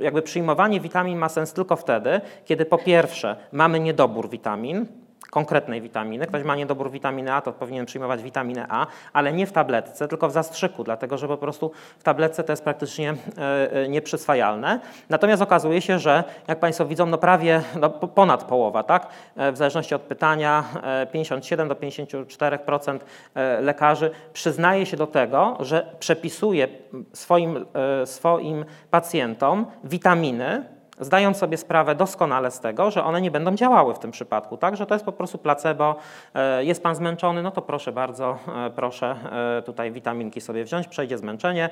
jakby przyjmowanie witamin ma sens tylko wtedy, kiedy po pierwsze mamy niedobór witamin, konkretnej witaminy. Ktoś ma niedobór witaminy A, to powinien przyjmować witaminę A, ale nie w tabletce, tylko w zastrzyku, dlatego że po prostu w tabletce to jest praktycznie e, e, nieprzyswajalne. Natomiast okazuje się, że jak Państwo widzą, no prawie no ponad połowa, tak? E, w zależności od pytania, 57 do 54% lekarzy przyznaje się do tego, że przepisuje swoim, swoim pacjentom witaminy, zdając sobie sprawę doskonale z tego, że one nie będą działały w tym przypadku, tak? Że to jest po prostu placebo. E, jest Pan zmęczony, no to proszę bardzo, e, proszę e, tutaj witaminki sobie wziąć, przejdzie zmęczenie.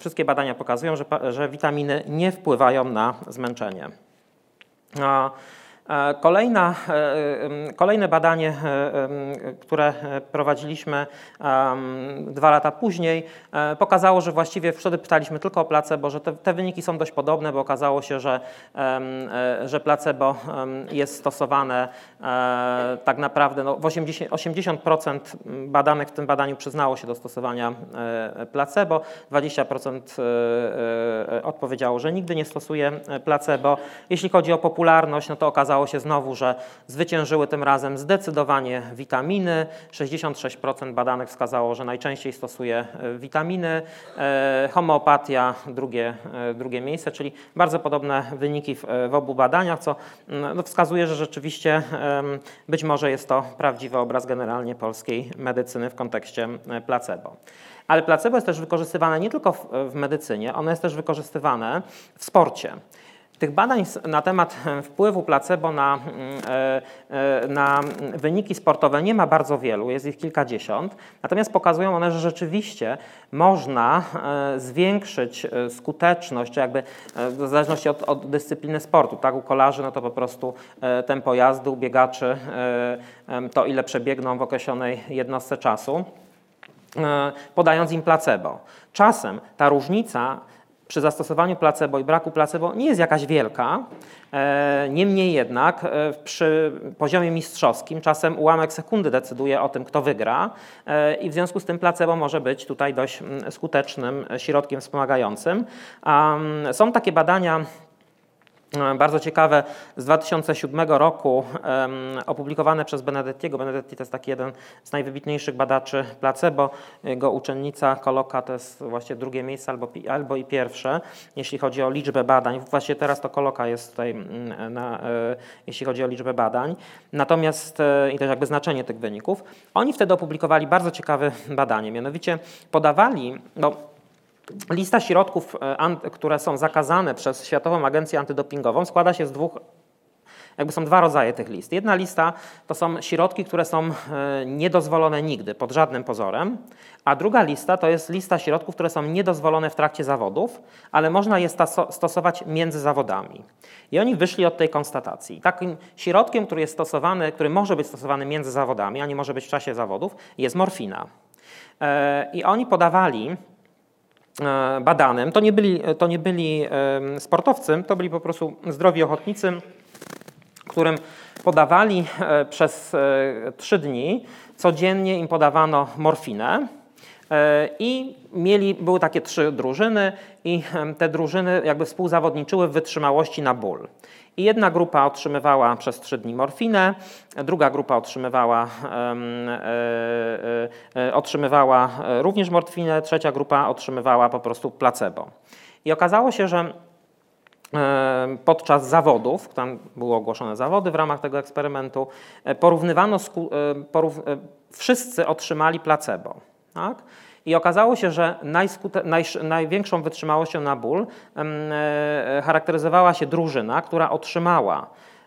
Wszystkie badania pokazują, że, że witaminy nie wpływają na zmęczenie. E, kolejna, e, kolejne badanie, e, które prowadziliśmy dwa lata później, pokazało, że właściwie wtedy pytaliśmy tylko o placebo, że te, te wyniki są dość podobne, bo okazało się, że, że placebo jest stosowane tak naprawdę no, w 80%, 80% badanych w tym badaniu przyznało się do stosowania placebo, 20% odpowiedziało, że nigdy nie stosuje placebo. Jeśli chodzi o popularność, no to okazało okazało się znowu, że zwyciężyły tym razem zdecydowanie witaminy. 66% badanych wskazało, że najczęściej stosuje e, witaminy. E, homeopatia drugie, e, drugie miejsce, czyli bardzo podobne wyniki w, w obu badaniach, co mm, no, wskazuje, że rzeczywiście być może jest to prawdziwy obraz generalnie polskiej medycyny w kontekście placebo. Ale placebo jest też wykorzystywane nie tylko w, w medycynie, ono jest też wykorzystywane w sporcie. Tych badań na temat e, wpływu placebo na, mm, e, e, na wyniki sportowe nie ma bardzo wielu, jest ich kilkadziesiąt, natomiast pokazują one, że rzeczywiście można zwiększyć skuteczność, czy jakby w zależności od, od dyscypliny sportu. Tak, u kolarzy no to po prostu tempo jazdy, u biegaczy to ile przebiegną w określonej jednostce czasu, podając im placebo. Czasem ta różnica przy zastosowaniu placebo i braku placebo nie jest jakaś wielka. E, niemniej jednak e, przy poziomie mistrzowskim czasem ułamek sekundy decyduje o tym, kto wygra e, i w związku z tym placebo może być tutaj dość mm, skutecznym środkiem wspomagającym. Są takie badania bardzo ciekawe z 2007 roku opublikowane przez Benedettiego. Benedetti to jest taki jeden z najwybitniejszych badaczy placebo. Jego uczennica Koloka to jest właśnie drugie miejsce albo, albo i pierwsze, jeśli chodzi o liczbę badań. Właśnie teraz to Koloka jest tutaj, mm, na, e, jeśli chodzi o liczbę badań. Natomiast e, i też jakby znaczenie tych wyników. Oni wtedy opublikowali bardzo ciekawe badanie, mianowicie podawali, no, Lista środków, e, które są zakazane przez Światową Agencję Antydopingową, składa się z dwóch jakby są dwa rodzaje tych list. Jedna lista to są środki, które są e, niedozwolone nigdy, pod żadnym pozorem, a druga lista to jest lista środków, które są niedozwolone w trakcie zawodów, ale można je stosować między zawodami. I oni wyszli od tej konstatacji. Takim środkiem, który jest stosowany, który może być stosowany między zawodami, a nie może być w czasie zawodów, jest morfina. E, I oni podawali badanym. To nie byli, to nie byli sportowcy, to byli po prostu zdrowi ochotnicy, którym podawali e, przez e, trzy dni, codziennie im podawano morfinę. I mieli, były takie trzy drużyny i te drużyny jakby współzawodniczyły w wytrzymałości na ból. I jedna grupa otrzymywała przez trzy dni morfinę, druga grupa otrzymywała, e, e, otrzymywała również morfinę, trzecia grupa otrzymywała po prostu placebo. I okazało się, że podczas zawodów, tam były ogłoszone zawody w ramach tego eksperymentu, e, porównywano, porów, wszyscy otrzymali placebo. Tak? I okazało się, że naj, największą wytrzymałością na ból e, charakteryzowała się drużyna, która otrzymała,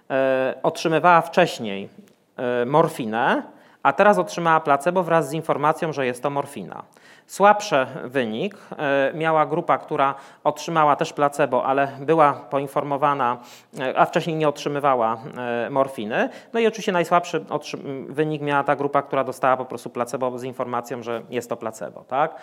e, otrzymywała wcześniej e, morfinę, a teraz otrzymała placebo wraz z informacją, że jest to morfina. Słabszy wynik e, miała grupa, która otrzymała też placebo, ale była poinformowana, e, a wcześniej nie otrzymywała e, morfiny. No i oczywiście najsłabszy wynik miała ta grupa, która dostała po prostu placebo z informacją, że jest to placebo. Tak?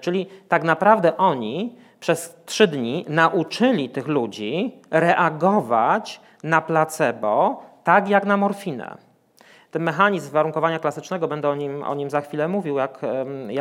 Czyli tak naprawdę oni przez trzy dni nauczyli tych ludzi reagować na placebo tak jak na morfinę. Ten mechanizm warunkowania klasycznego, będę o nim, o nim za chwilę mówił, jak,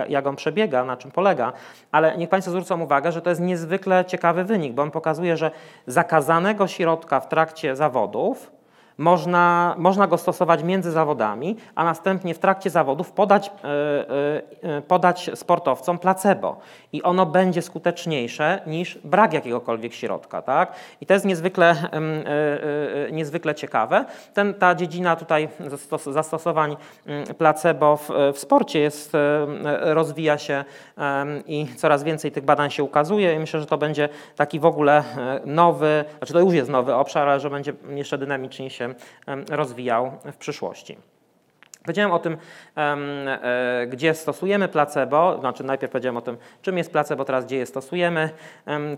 jak on przebiega, na czym polega, ale niech Państwo zwrócą uwagę, że to jest niezwykle ciekawy wynik, bo on pokazuje, że zakazanego środka w trakcie zawodów można, można go stosować między zawodami, a następnie w trakcie zawodów podać, e, e, podać sportowcom placebo. I ono będzie skuteczniejsze niż brak jakiegokolwiek środka. Tak? I to jest niezwykle, e, niezwykle ciekawe. Ten, ta dziedzina tutaj zastosowań placebo w, w sporcie jest, rozwija się i coraz więcej tych badań się ukazuje. I myślę, że to będzie taki w ogóle nowy, znaczy to już jest nowy obszar, ale że będzie jeszcze dynamicznie się rozwijał w przyszłości. Powiedziałem o tym, e, gdzie stosujemy placebo, znaczy najpierw powiedziałem o tym, czym jest placebo, teraz gdzie je stosujemy.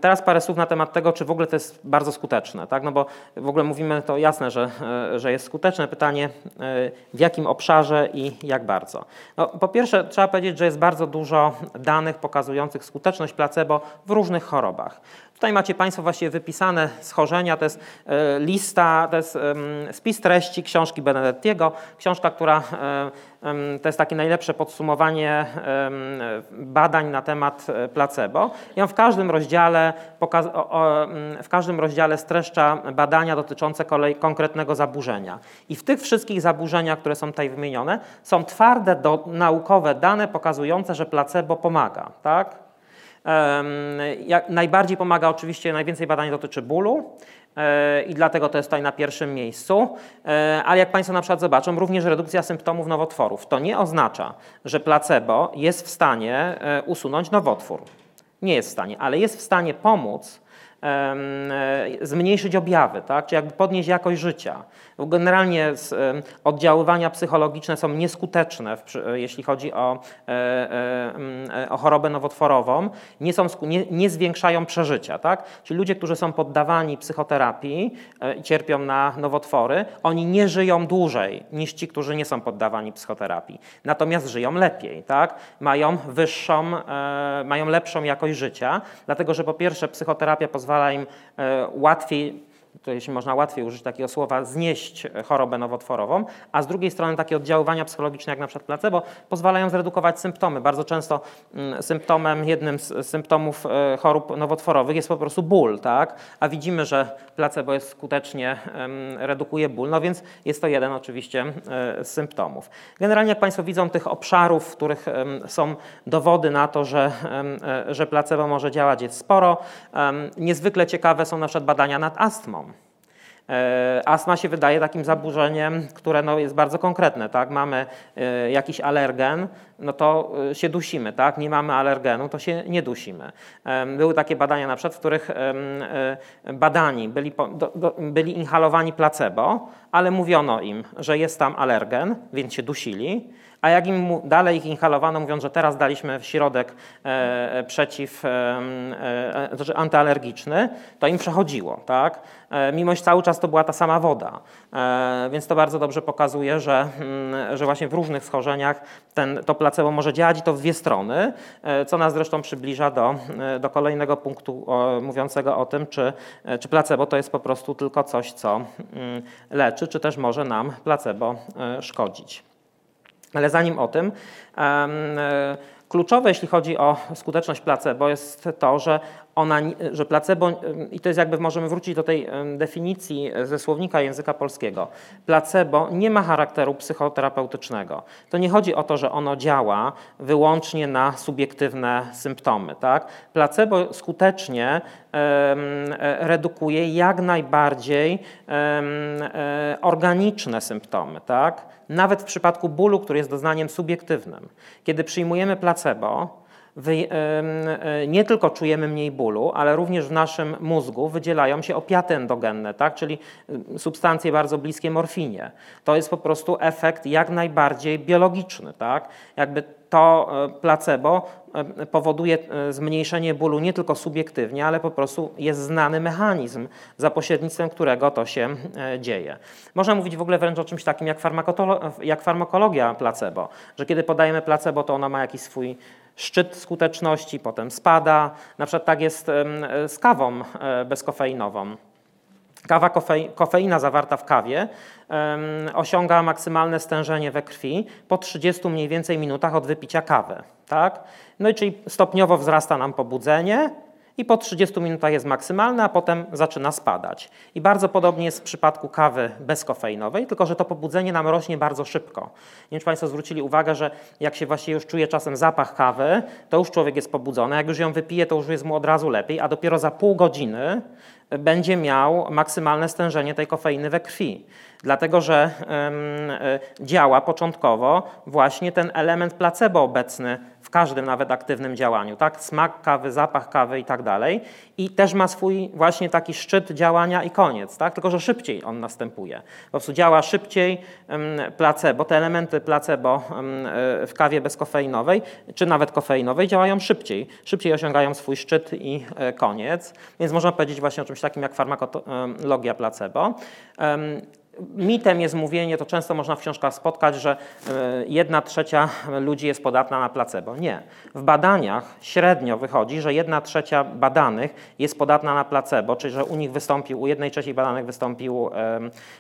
Teraz parę słów na temat tego, czy w ogóle to jest bardzo skuteczne, tak? no bo w ogóle mówimy to jasne, że, e, że jest skuteczne. Pytanie, e, w jakim obszarze i jak bardzo. No, po pierwsze trzeba powiedzieć, że jest bardzo dużo danych pokazujących skuteczność placebo w różnych chorobach. Tutaj macie Państwo właściwie wypisane schorzenia, to jest e, lista, to jest spis treści książki Benedettiego, książka, która e, to jest takie najlepsze podsumowanie badań na temat e, placebo. I on w każdym rozdziale, w każdym rozdziale streszcza badania dotyczące kolei konkretnego zaburzenia. I w tych wszystkich zaburzeniach, które są tutaj wymienione, są twarde do, naukowe dane pokazujące, że placebo pomaga. Tak? Najbardziej pomaga oczywiście, najwięcej badań dotyczy bólu e, i dlatego to jest tutaj na pierwszym miejscu. E, ale jak Państwo na przykład zobaczą, również redukcja symptomów nowotworów. To nie oznacza, że placebo jest w stanie e, usunąć nowotwór. Nie jest w stanie, ale jest w stanie pomóc zmniejszyć objawy, tak? czy jakby podnieść jakość życia. Generalnie oddziaływania psychologiczne są nieskuteczne, jeśli chodzi o, e, e, o chorobę nowotworową, nie, są, nie, nie zwiększają przeżycia. Tak? Czyli ludzie, którzy są poddawani psychoterapii e, i cierpią na nowotwory, oni nie żyją dłużej niż ci, którzy nie są poddawani psychoterapii. Natomiast żyją lepiej, tak? mają wyższą, mają lepszą jakość życia, dlatego że po pierwsze psychoterapia pozwala im łatwiej to jeśli można łatwiej użyć takiego słowa, znieść chorobę nowotworową, a z drugiej strony takie oddziaływania psychologiczne jak na przykład placebo pozwalają zredukować symptomy. Bardzo często mm, symptomem, jednym z symptomów e, chorób nowotworowych jest po prostu ból, tak? a widzimy, że placebo jest skutecznie redukuje ból, no więc jest to jeden oczywiście e, z symptomów. Generalnie jak Państwo widzą tych obszarów, w których są dowody na to, że, e, że placebo może działać jest sporo. Niezwykle ciekawe są na przykład badania nad astmą. E, astma się wydaje takim zaburzeniem, które no jest bardzo konkretne. Tak? Mamy e, jakiś alergen, no to e, się dusimy. Tak? Nie mamy alergenu, to się nie dusimy. Były takie badania na przykład, w których badani byli, byli inhalowani placebo, ale mówiono im, że jest tam alergen, więc się dusili a jak im dalej ich inhalowano, mówiąc, że teraz daliśmy środek e, e, przeciw, e, znaczy antyalergiczny, to im przechodziło, tak? Mimo że cały czas to była ta sama woda. Więc to bardzo dobrze pokazuje, że, mm, że właśnie w różnych schorzeniach ten, to placebo może działać i to w dwie strony, co nas zresztą przybliża do, do kolejnego punktu mówiącego o tym, czy, czy placebo to jest po prostu tylko coś, co mm, leczy, czy też może nam placebo szkodzić. Ale zanim o tym, e, kluczowe jeśli chodzi o skuteczność placebo jest to, że ona, że placebo, i to jest jakby możemy wrócić do tej definicji ze słownika języka polskiego, placebo nie ma charakteru psychoterapeutycznego. To nie chodzi o to, że ono działa wyłącznie na subiektywne symptomy. Tak? Placebo skutecznie redukuje jak najbardziej e, organiczne symptomy. Tak? Nawet w przypadku bólu, który jest doznaniem subiektywnym. Kiedy przyjmujemy placebo, e, nie tylko czujemy mniej bólu, ale również w naszym mózgu wydzielają się opiaty endogenne, tak? czyli substancje bardzo bliskie morfinie. To jest po prostu efekt jak najbardziej biologiczny. Tak? Jakby to e, placebo e, powoduje zmniejszenie bólu nie tylko subiektywnie, ale po prostu jest znany mechanizm, za pośrednictwem którego to się dzieje. Można mówić w ogóle wręcz o czymś takim jak, jak farmakologia placebo, że kiedy podajemy placebo, to ona ma jakiś swój szczyt skuteczności, potem spada. Na przykład tak jest z kawą e, bezkofeinową. Kawa kofeina zawarta w kawie osiąga maksymalne stężenie we krwi po 30 mniej więcej minutach od wypicia kawy. Tak? No i czyli stopniowo wzrasta nam pobudzenie, i po 30 minutach jest maksymalne, a potem zaczyna spadać. I bardzo podobnie jest w przypadku kawy bezkofeinowej, tylko że to pobudzenie nam rośnie bardzo szybko. Nie wiem, czy Państwo zwrócili uwagę, że jak się właśnie już czuje czasem zapach kawy, to już człowiek jest pobudzony, jak już ją wypije, to już jest mu od razu lepiej, a dopiero za pół godziny będzie miał maksymalne stężenie tej kofeiny we krwi. Dlatego, że działa początkowo właśnie ten element placebo obecny w każdym nawet aktywnym działaniu, tak? Smak kawy, zapach kawy i tak dalej. I też ma swój właśnie taki szczyt działania i koniec, tak? Tylko, że szybciej on następuje. Po prostu działa szybciej placebo, te elementy placebo e, w kawie bezkofeinowej, czy nawet kofeinowej działają szybciej. Szybciej osiągają swój szczyt i e, koniec. Więc można powiedzieć właśnie o czymś takim jak farmakologia placebo. Mitem jest mówienie, to często można w książkach spotkać, że e, jedna trzecia ludzi jest podatna na placebo. Nie. W badaniach średnio wychodzi, że jedna trzecia badanych jest podatna na placebo, czyli że u nich wystąpił, u jednej trzeciej badanych wystąpił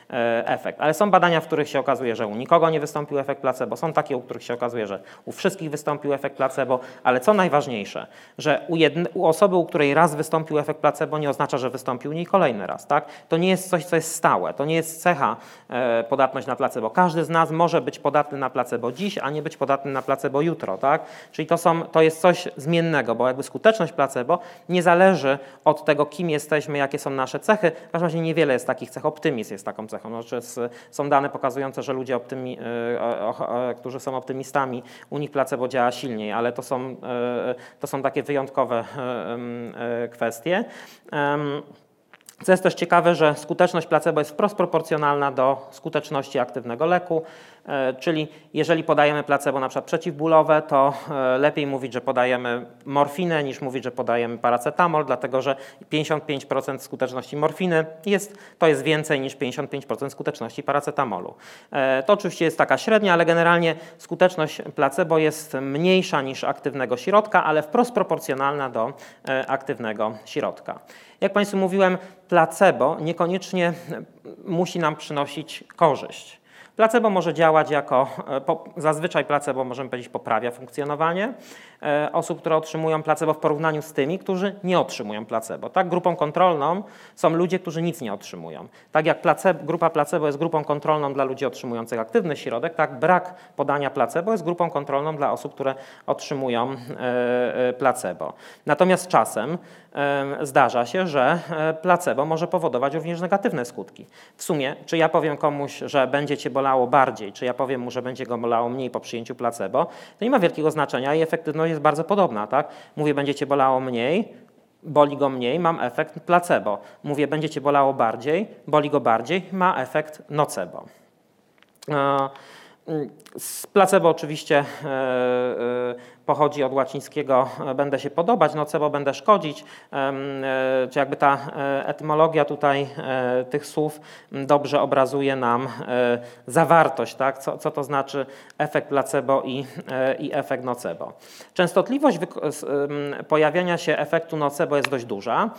e, efekt. Ale są badania, w których się okazuje, że u nikogo nie wystąpił efekt placebo. Są takie, u których się okazuje, że u wszystkich wystąpił efekt placebo. Ale co najważniejsze, że u, jedne, u osoby, u której raz wystąpił efekt placebo, nie oznacza, że wystąpił u niej kolejny raz. Tak? To nie jest coś, co jest stałe. To nie jest cecha E, podatność na placebo. Każdy z nas może być podatny na placebo dziś, a nie być podatny na placebo jutro. Tak? Czyli to, są, to jest coś zmiennego, bo jakby skuteczność placebo nie zależy od tego, kim jesteśmy, jakie są nasze cechy. W każdym razie niewiele jest takich cech. Optymizm jest taką cechą. Znaczy są dane pokazujące, że ludzie, optymi, e, którzy są optymistami, u nich placebo działa silniej, ale to są, e, to są takie wyjątkowe kwestie. Co jest też ciekawe, że skuteczność placebo jest wprost proporcjonalna do skuteczności aktywnego leku, czyli jeżeli podajemy placebo na przykład przeciwbólowe, to e, lepiej mówić, że podajemy morfinę niż mówić, że podajemy paracetamol, dlatego że 55% skuteczności morfiny jest, to jest więcej niż 55% skuteczności paracetamolu. E, to oczywiście jest taka średnia, ale generalnie skuteczność placebo jest mniejsza niż aktywnego środka, ale wprost proporcjonalna do aktywnego środka. Jak Państwu mówiłem, placebo niekoniecznie musi nam przynosić korzyść. Placebo może działać jako, e, zazwyczaj placebo możemy powiedzieć poprawia funkcjonowanie e, osób, które otrzymują placebo w porównaniu z tymi, którzy nie otrzymują placebo. Tak, grupą kontrolną są ludzie, którzy nic nie otrzymują. Tak jak placebo, grupa placebo jest grupą kontrolną dla ludzi otrzymujących aktywny środek, tak brak podania placebo jest grupą kontrolną dla osób, które otrzymują e, placebo. Natomiast czasem zdarza się, że placebo może powodować również negatywne skutki. W sumie, czy ja powiem komuś, że będzie cię bolało bardziej, czy ja powiem mu, że będzie go bolało mniej po przyjęciu placebo, to nie ma wielkiego znaczenia i efektywność jest bardzo podobna. Tak? Mówię, będzie cię bolało mniej, boli go mniej, mam efekt placebo. Mówię, będzie cię bolało bardziej, boli go bardziej, ma efekt nocebo. Z placebo oczywiście e, e, pochodzi od łacińskiego e, będę się podobać, nocebo będę szkodzić, czy jakby ta etymologia tutaj tych słów dobrze obrazuje nam zawartość, tak? co, co to znaczy efekt placebo i, i efekt nocebo. Częstotliwość pojawiania się efektu nocebo jest dość duża.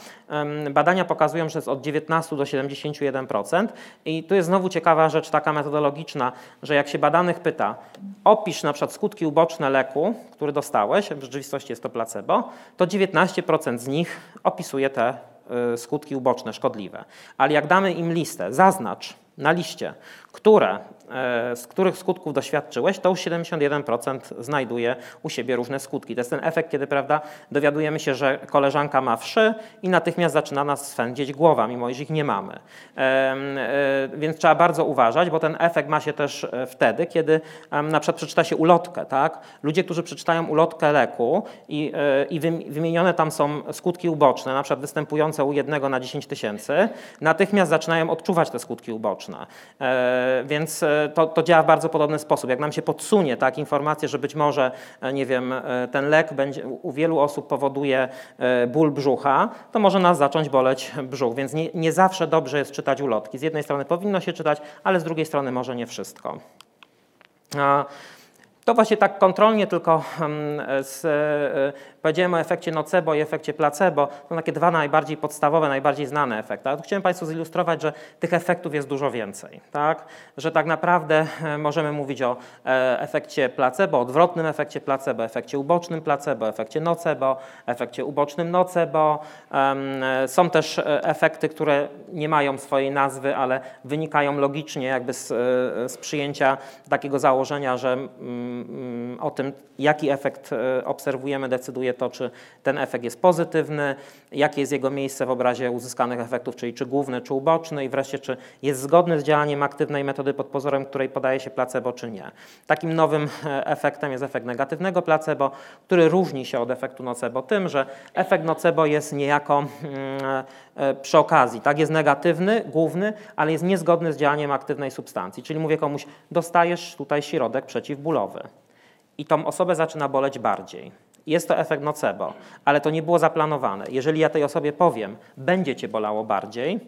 Badania pokazują, że jest od 19 do 71% i tu jest znowu ciekawa rzecz taka metodologiczna, że jak się badanych pyta, opisz na przykład skutki uboczne leku, który dostałeś, w rzeczywistości jest to placebo, to 19% z nich opisuje te y, skutki uboczne, szkodliwe. Ale jak damy im listę, zaznacz na liście, które z których skutków doświadczyłeś, to już 71% znajduje u siebie różne skutki. To jest ten efekt, kiedy prawda, dowiadujemy się, że koleżanka ma wszy i natychmiast zaczyna nas swędzić głowa, mimo iż ich nie mamy. E, więc trzeba bardzo uważać, bo ten efekt ma się też e, wtedy, kiedy na przykład przeczyta się ulotkę. Tak? Ludzie, którzy przeczytają ulotkę leku i, i wymienione tam są skutki uboczne, na przykład występujące u jednego na 10 tysięcy, natychmiast zaczynają odczuwać te skutki uboczne. Więc to, to działa w bardzo podobny sposób. Jak nam się podsunie tak, informację, że być może, e, nie wiem, e, ten lek będzie, u wielu osób powoduje e, ból brzucha, to może nas zacząć boleć brzuch. Więc nie, nie zawsze dobrze jest czytać ulotki. Z jednej strony powinno się czytać, ale z drugiej strony może nie wszystko. To właśnie tak kontrolnie tylko z, Powiedziałem o efekcie nocebo i efekcie placebo. To takie dwa najbardziej podstawowe, najbardziej znane efekty. Ale chciałem Państwu zilustrować, że tych efektów jest dużo więcej. Tak? Że tak naprawdę e, możemy mówić o e, efekcie placebo, odwrotnym efekcie placebo, efekcie ubocznym placebo, efekcie nocebo, efekcie ubocznym nocebo. Są też e, efekty, które nie mają swojej nazwy, ale wynikają logicznie jakby z, z przyjęcia takiego założenia, że mm, o tym, jaki efekt e, obserwujemy, decyduje to, czy ten efekt jest pozytywny, jakie jest jego miejsce w obrazie uzyskanych efektów, czyli czy główny, czy uboczny i wreszcie, czy jest zgodny z działaniem aktywnej metody pod pozorem, której podaje się placebo, czy nie. Takim nowym e, efektem jest efekt negatywnego placebo, który różni się od efektu nocebo tym, że efekt nocebo jest niejako mm, e, przy okazji, tak, jest negatywny, główny, ale jest niezgodny z działaniem aktywnej substancji. Czyli mówię komuś, dostajesz tutaj środek przeciwbólowy i tą osobę zaczyna boleć bardziej. Jest to efekt nocebo, ale to nie było zaplanowane. Jeżeli ja tej osobie powiem, będzie cię bolało bardziej,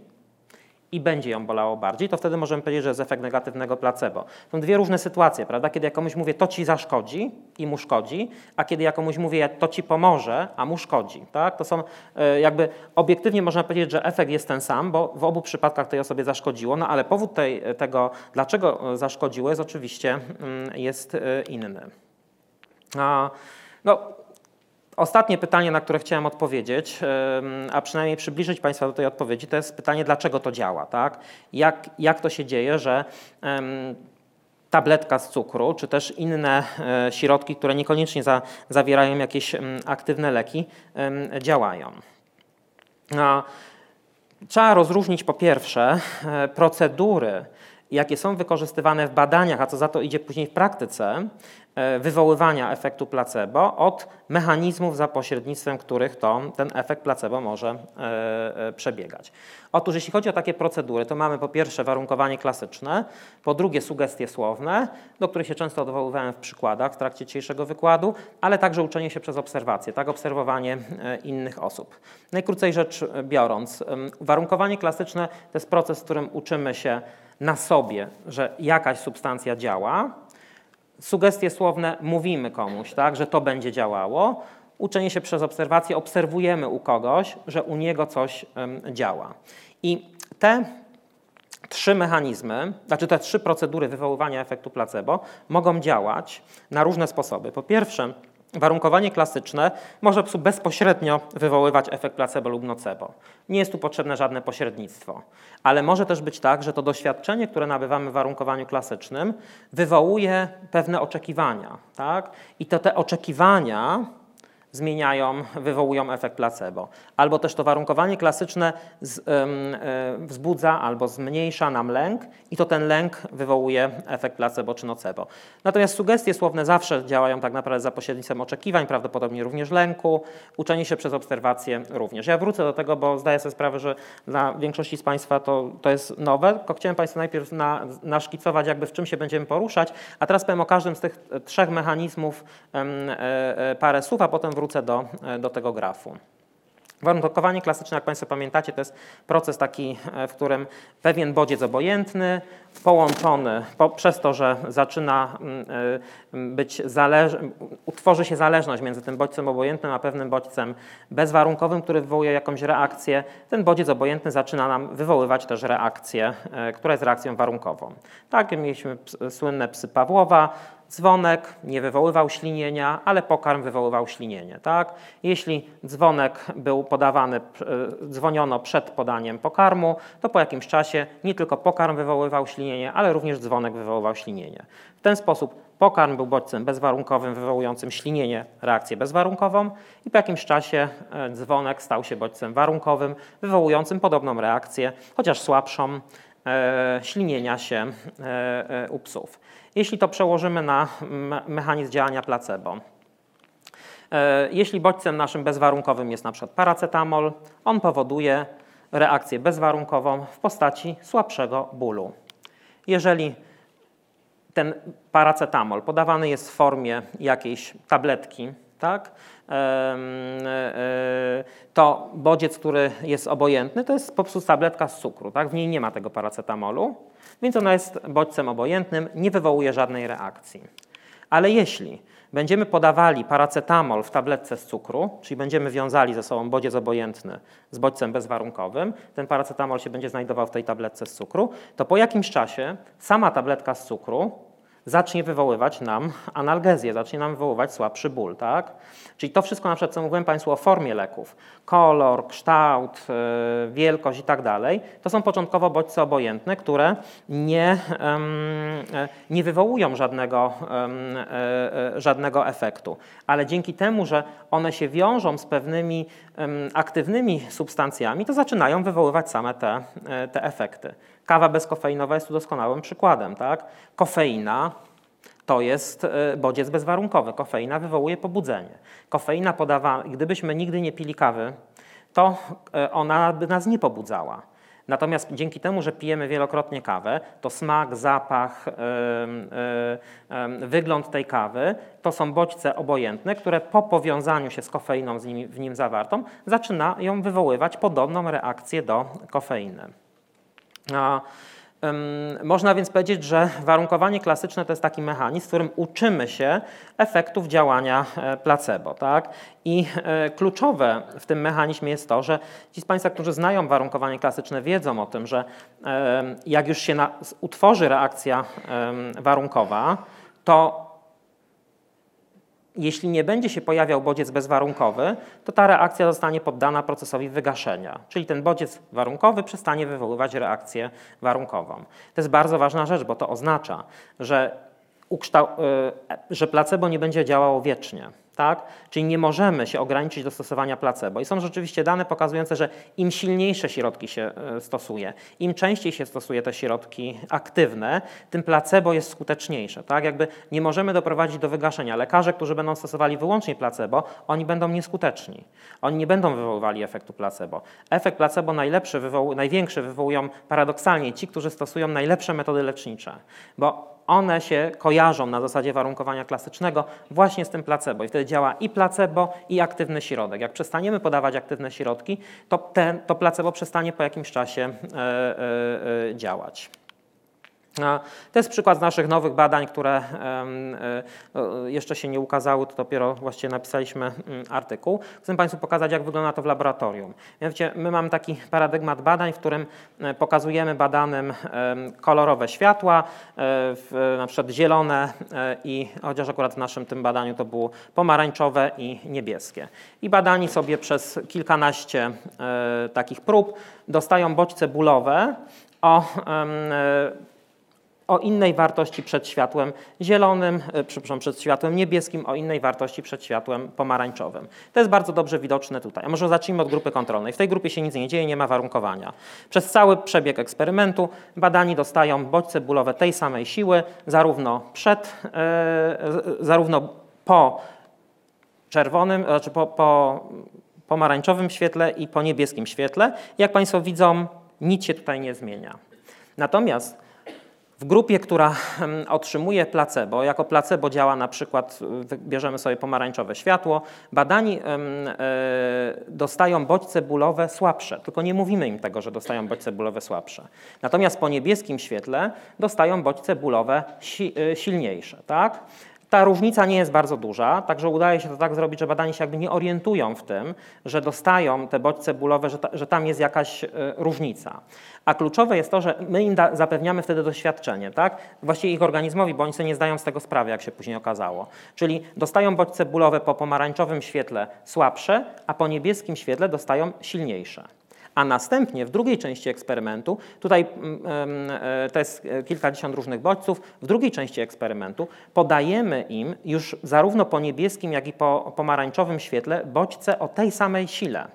i będzie ją bolało bardziej, to wtedy możemy powiedzieć, że jest efekt negatywnego placebo. Są dwie różne sytuacje, prawda? Kiedy ja komuś mówię, to ci zaszkodzi i mu szkodzi, a kiedy ja komuś mówię, to ci pomoże, a mu szkodzi. Tak? To są e, jakby obiektywnie można powiedzieć, że efekt jest ten sam, bo w obu przypadkach tej osobie zaszkodziło, no ale powód tej, tego, dlaczego zaszkodziło, jest oczywiście mm, jest e, inny. A, no, Ostatnie pytanie, na które chciałem odpowiedzieć, a przynajmniej przybliżyć Państwa do tej odpowiedzi, to jest pytanie, dlaczego to działa, tak? Jak, jak to się dzieje, że tabletka z cukru, czy też inne e, środki, które niekoniecznie za, zawierają jakieś aktywne leki, działają. Trzeba rozróżnić po pierwsze e, procedury, jakie są wykorzystywane w badaniach, a co za to idzie później w praktyce, wywoływania efektu placebo od mechanizmów, za pośrednictwem których to ten efekt placebo może e, e, przebiegać. Otóż jeśli chodzi o takie procedury, to mamy po pierwsze warunkowanie klasyczne, po drugie sugestie słowne, do których się często odwoływałem w przykładach w trakcie dzisiejszego wykładu, ale także uczenie się przez obserwacje, tak obserwowanie innych osób. Najkrócej rzecz biorąc, warunkowanie klasyczne to jest proces, w którym uczymy się na sobie, że jakaś substancja działa, sugestie słowne mówimy komuś, tak, że to będzie działało. Uczenie się przez obserwację, obserwujemy u kogoś, że u niego coś działa. I te trzy mechanizmy, znaczy te trzy procedury wywoływania efektu placebo mogą działać na różne sposoby. Po pierwsze, Warunkowanie klasyczne może bezpośrednio wywoływać efekt placebo lub nocebo. Nie jest tu potrzebne żadne pośrednictwo. Ale może też być tak, że to doświadczenie, które nabywamy w warunkowaniu klasycznym, wywołuje pewne oczekiwania. Tak? I to te oczekiwania zmieniają, wywołują efekt placebo. Albo też to warunkowanie klasyczne z, y, wzbudza albo zmniejsza nam lęk i to ten lęk wywołuje efekt placebo czy nocebo. Natomiast sugestie słowne zawsze działają tak naprawdę za pośrednictwem oczekiwań, prawdopodobnie również lęku, uczenie się przez obserwacje również. Ja wrócę do tego, bo zdaję sobie sprawę, że dla większości z Państwa to, to jest nowe, tylko chciałem Państwu najpierw na, naszkicować jakby w czym się będziemy poruszać, a teraz powiem o każdym z tych trzech mechanizmów e, parę słów, a potem wrócę do, e, do tego grafu. Warunkowanie klasyczne, jak Państwo pamiętacie, to jest proces taki, e, w którym pewien bodziec obojętny, połączony po, przez to, że zaczyna mm, e, być zależny, utworzy się zależność między tym bodźcem obojętnym a pewnym bodźcem bezwarunkowym, który wywołuje jakąś reakcję. Ten bodziec obojętny zaczyna nam wywoływać też reakcję, która jest reakcją warunkową. Tak, mieliśmy słynne psy Pawłowa, Dzwonek nie wywoływał ślinienia, ale pokarm wywoływał ślinienie. Tak? Jeśli dzwonek był podawany, e, dzwoniono przed podaniem pokarmu, to po jakimś czasie nie tylko pokarm wywoływał ślinienie, ale również dzwonek wywoływał ślinienie. W ten sposób pokarm był bodźcem bezwarunkowym wywołującym ślinienie, reakcję bezwarunkową i po jakimś czasie e, dzwonek stał się bodźcem warunkowym wywołującym podobną reakcję, chociaż słabszą, ślinienia się u psów. Jeśli to przełożymy na mechanizm działania placebo, e, jeśli bodźcem naszym bezwarunkowym jest na przykład paracetamol, on powoduje reakcję bezwarunkową w postaci słabszego bólu. Jeżeli ten paracetamol podawany jest w formie jakiejś tabletki, tak, e, to bodziec, który jest obojętny, to jest po prostu tabletka z cukru. Tak? W niej nie ma tego paracetamolu więc ona jest bodźcem obojętnym, nie wywołuje żadnej reakcji. Ale jeśli będziemy podawali paracetamol w tabletce z cukru, czyli będziemy wiązali ze sobą bodziec obojętny z bodźcem bezwarunkowym, ten paracetamol się będzie znajdował w tej tabletce z cukru, to po jakimś czasie sama tabletka z cukru zacznie wywoływać nam analgezję, zacznie nam wywoływać słabszy ból, tak? Czyli to wszystko, na przykład, co mówiłem Państwu o formie leków, kolor, kształt, y, wielkość i tak dalej, to są początkowo bodźce obojętne, które nie, nie wywołują żadnego, e, e, żadnego efektu. Ale dzięki temu, że one się wiążą z pewnymi aktywnymi substancjami, to zaczynają wywoływać same te, e, te efekty. Kawa bezkofeinowa jest tu doskonałym przykładem. Tak? Kofeina to jest e, bodziec bezwarunkowy. Kofeina wywołuje pobudzenie. Kofeina podawa, gdybyśmy nigdy nie pili kawy, to e, ona by nas nie pobudzała. Natomiast dzięki temu, że pijemy wielokrotnie kawę, to smak, zapach, wygląd tej kawy to są bodźce obojętne, które po powiązaniu się z kofeiną z nim, w nim zawartą zaczynają wywoływać podobną reakcję do kofeiny. Można więc powiedzieć, że warunkowanie klasyczne to jest taki mechanizm, w którym uczymy się efektów działania e, placebo. Tak? I e, kluczowe w tym mechanizmie jest to, że ci z Państwa, którzy znają warunkowanie klasyczne, wiedzą o tym, że jak już się utworzy reakcja warunkowa, to jeśli nie będzie się pojawiał bodziec bezwarunkowy, to ta reakcja zostanie poddana procesowi wygaszenia, czyli ten bodziec warunkowy przestanie wywoływać reakcję warunkową. To jest bardzo ważna rzecz, bo to oznacza, że, że placebo nie będzie działało wiecznie. Tak? Czyli nie możemy się ograniczyć do stosowania placebo. I są rzeczywiście dane pokazujące, że im silniejsze środki się e, stosuje, im częściej się stosuje te środki aktywne, tym placebo jest skuteczniejsze. Tak? Jakby nie możemy doprowadzić do wygaszenia. Lekarze, którzy będą stosowali wyłącznie placebo, oni będą nieskuteczni. Oni nie będą wywoływali efektu placebo. Efekt placebo najlepszy, wywoł, największy wywołują paradoksalnie ci, którzy stosują najlepsze metody lecznicze. Bo one się kojarzą na zasadzie warunkowania klasycznego właśnie z tym placebo i wtedy działa i placebo i aktywny środek. Jak przestaniemy podawać aktywne środki, to, ten, to placebo przestanie po jakimś czasie e, e, e działać. To jest przykład z naszych nowych badań, które e, jeszcze się nie ukazały, to dopiero właściwie napisaliśmy mm, artykuł. Chcę Państwu pokazać, jak wygląda to w laboratorium. Mianowicie my mamy taki paradygmat badań, w którym e, pokazujemy badanym kolorowe światła, e, na przykład zielone i chociaż akurat w naszym tym badaniu to było pomarańczowe i niebieskie. I badani sobie przez kilkanaście takich prób dostają bodźce bólowe o o innej wartości przed światłem zielonym, e, przepraszam, przed światłem niebieskim, o innej wartości przed światłem pomarańczowym. To jest bardzo dobrze widoczne tutaj. A może zacznijmy od grupy kontrolnej. W tej grupie się nic nie dzieje, nie ma warunkowania. Przez cały przebieg eksperymentu badani dostają bodźce bólowe tej samej siły, zarówno przed, e, zarówno po czerwonym, znaczy po, po pomarańczowym świetle i po niebieskim świetle. Jak Państwo widzą, nic się tutaj nie zmienia. Natomiast w grupie, która otrzymuje placebo, jako placebo działa na przykład, bierzemy sobie pomarańczowe światło, badani e, dostają bodźce bólowe słabsze, tylko nie mówimy im tego, że dostają bodźce bólowe słabsze. Natomiast po niebieskim świetle dostają bodźce bólowe e, silniejsze. Tak? Ta różnica nie jest bardzo duża, także udaje się to tak zrobić, że badani się jakby nie orientują w tym, że dostają te bodźce bólowe, że, ta, że tam jest jakaś y, różnica. A kluczowe jest to, że my im da, zapewniamy wtedy doświadczenie, tak? Właściwie ich organizmowi, bo oni sobie nie zdają z tego sprawy, jak się później okazało. Czyli dostają bodźce bólowe po pomarańczowym świetle słabsze, a po niebieskim świetle dostają silniejsze. A następnie w drugiej części eksperymentu, tutaj mm, e, to jest kilkadziesiąt różnych bodźców, w drugiej części eksperymentu podajemy im już zarówno po niebieskim, jak i po pomarańczowym świetle bodźce o tej samej sile.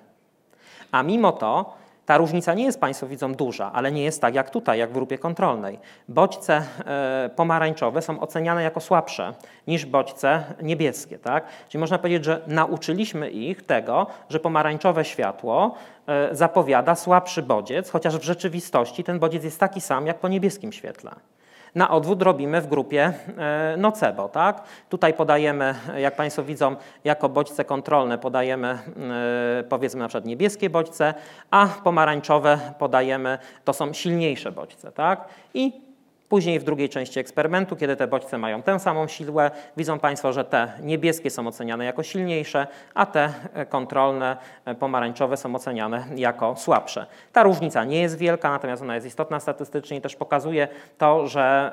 A mimo to ta różnica nie jest, Państwo widzą, duża, ale nie jest tak jak tutaj, jak w grupie kontrolnej. Bodźce e, pomarańczowe są oceniane jako słabsze niż bodźce niebieskie. Tak? Czyli można powiedzieć, że nauczyliśmy ich tego, że pomarańczowe światło e, zapowiada słabszy bodziec, chociaż w rzeczywistości ten bodziec jest taki sam jak po niebieskim świetle. Na odwód robimy w grupie e, nocebo. Tak? Tutaj podajemy, jak Państwo widzą, jako bodźce kontrolne podajemy e, powiedzmy na przykład niebieskie bodźce, a pomarańczowe podajemy, to są silniejsze bodźce. Tak? I Później w drugiej części eksperymentu, kiedy te bodźce mają tę samą siłę, widzą Państwo, że te niebieskie są oceniane jako silniejsze, a te e, kontrolne e, pomarańczowe są oceniane jako słabsze. Ta różnica nie jest wielka, natomiast ona jest istotna statystycznie i też pokazuje to, że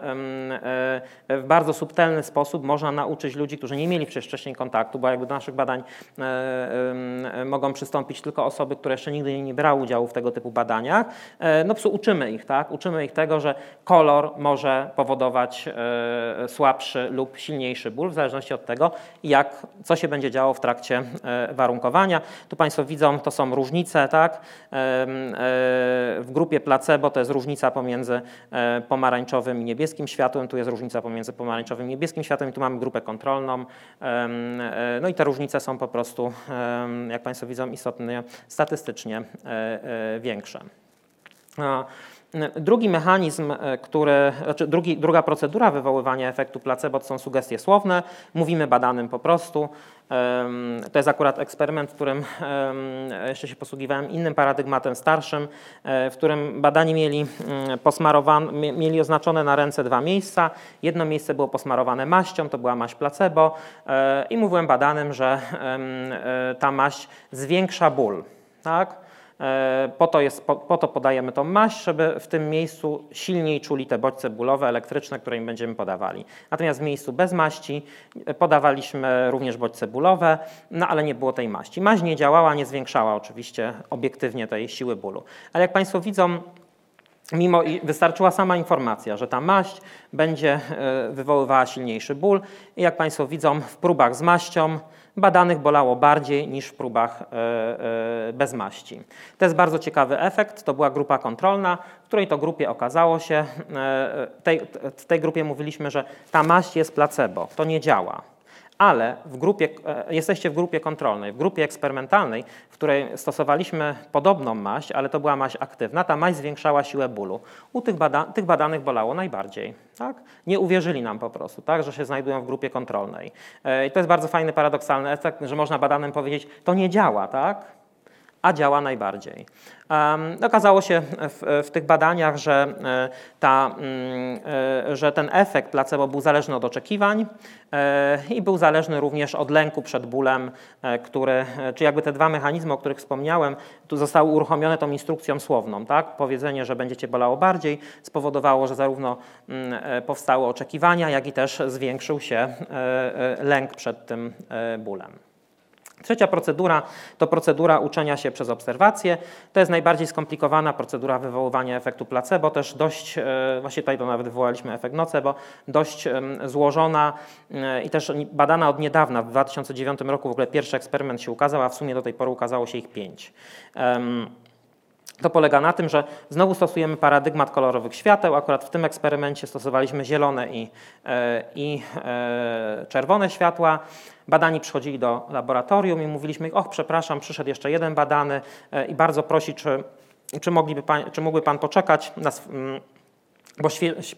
e, w bardzo subtelny sposób można nauczyć ludzi, którzy nie mieli wcześniej kontaktu, bo jakby do naszych badań mogą przystąpić tylko osoby, które jeszcze nigdy nie brały udziału w tego typu badaniach. No, uczymy ich, tak? Uczymy ich tego, że kolor może powodować e, słabszy lub silniejszy ból, w zależności od tego, jak, co się będzie działo w trakcie e, warunkowania. Tu Państwo widzą, to są różnice, tak? E, w grupie placebo to jest różnica pomiędzy pomarańczowym i niebieskim światłem, tu jest różnica pomiędzy pomarańczowym i niebieskim światłem i tu mamy grupę kontrolną. No i te różnice są po prostu, jak Państwo widzą, istotnie statystycznie większe. Drugi mechanizm, e, który, znaczy drugi, druga procedura wywoływania efektu placebo to są sugestie słowne. Mówimy badanym po prostu. To jest akurat eksperyment, w którym jeszcze się posługiwałem innym paradygmatem starszym, e, w którym badani mieli, mm, posmarowane, mieli oznaczone na ręce dwa miejsca. Jedno miejsce było posmarowane maścią, to była maść placebo e, i mówiłem badanym, że ta maść zwiększa ból. Tak? E, po to, jest, po, po, to podajemy tą maść, żeby w tym miejscu silniej czuli te bodźce bólowe, elektryczne, które im będziemy podawali. Natomiast w miejscu bez maści e, podawaliśmy również bodźce bólowe, no ale nie było tej maści. Maść nie działała, nie zwiększała oczywiście obiektywnie tej siły bólu. Ale jak Państwo widzą, mimo wystarczyła sama informacja, że ta maść będzie e, wywoływała silniejszy ból i jak Państwo widzą w próbach z maścią badanych bolało bardziej niż w próbach e, e, bez maści. To jest bardzo ciekawy efekt. To była grupa kontrolna, w której to grupie okazało się, e, tej, w tej grupie mówiliśmy, że ta maść jest placebo, to nie działa ale w grupie, e, jesteście w grupie kontrolnej, w grupie eksperymentalnej, w której stosowaliśmy podobną maść, ale to była maść aktywna, ta maść zwiększała siłę bólu. U tych, bada tych badanych bolało najbardziej. Tak? Nie uwierzyli nam po prostu, tak, że się znajdują w grupie kontrolnej. E, I to jest bardzo fajny, paradoksalny efekt, że można badanym powiedzieć, to nie działa, tak? a działa najbardziej. Okazało się w, w, tych badaniach, że, e, ta, mm, e, że ten efekt placebo był zależny od oczekiwań e, i był zależny również od lęku przed bólem, który, czy jakby te dwa mechanizmy, o których wspomniałem, tu zostały uruchomione tą instrukcją słowną. Tak? Powiedzenie, że będzie cię bolało bardziej, spowodowało, że zarówno mm, powstały oczekiwania, jak i też zwiększył się lęk przed tym bólem. Trzecia procedura to procedura uczenia się przez obserwację. To jest najbardziej skomplikowana procedura wywoływania efektu placebo, też dość, e, właśnie tutaj to nawet wywołaliśmy efekt nocebo, dość złożona e, i też badana od niedawna. W 2009 roku w ogóle pierwszy eksperyment się ukazał, a w sumie do tej pory ukazało się ich pięć. To polega na tym, że znowu stosujemy paradygmat kolorowych świateł. Akurat w tym eksperymencie stosowaliśmy zielone i, e, i e, czerwone światła. Badani przychodzili do laboratorium i mówiliśmy, och, przepraszam, przyszedł jeszcze jeden badany e, i bardzo prosi, czy, czy, mogliby pan, czy mógłby Pan poczekać na, bo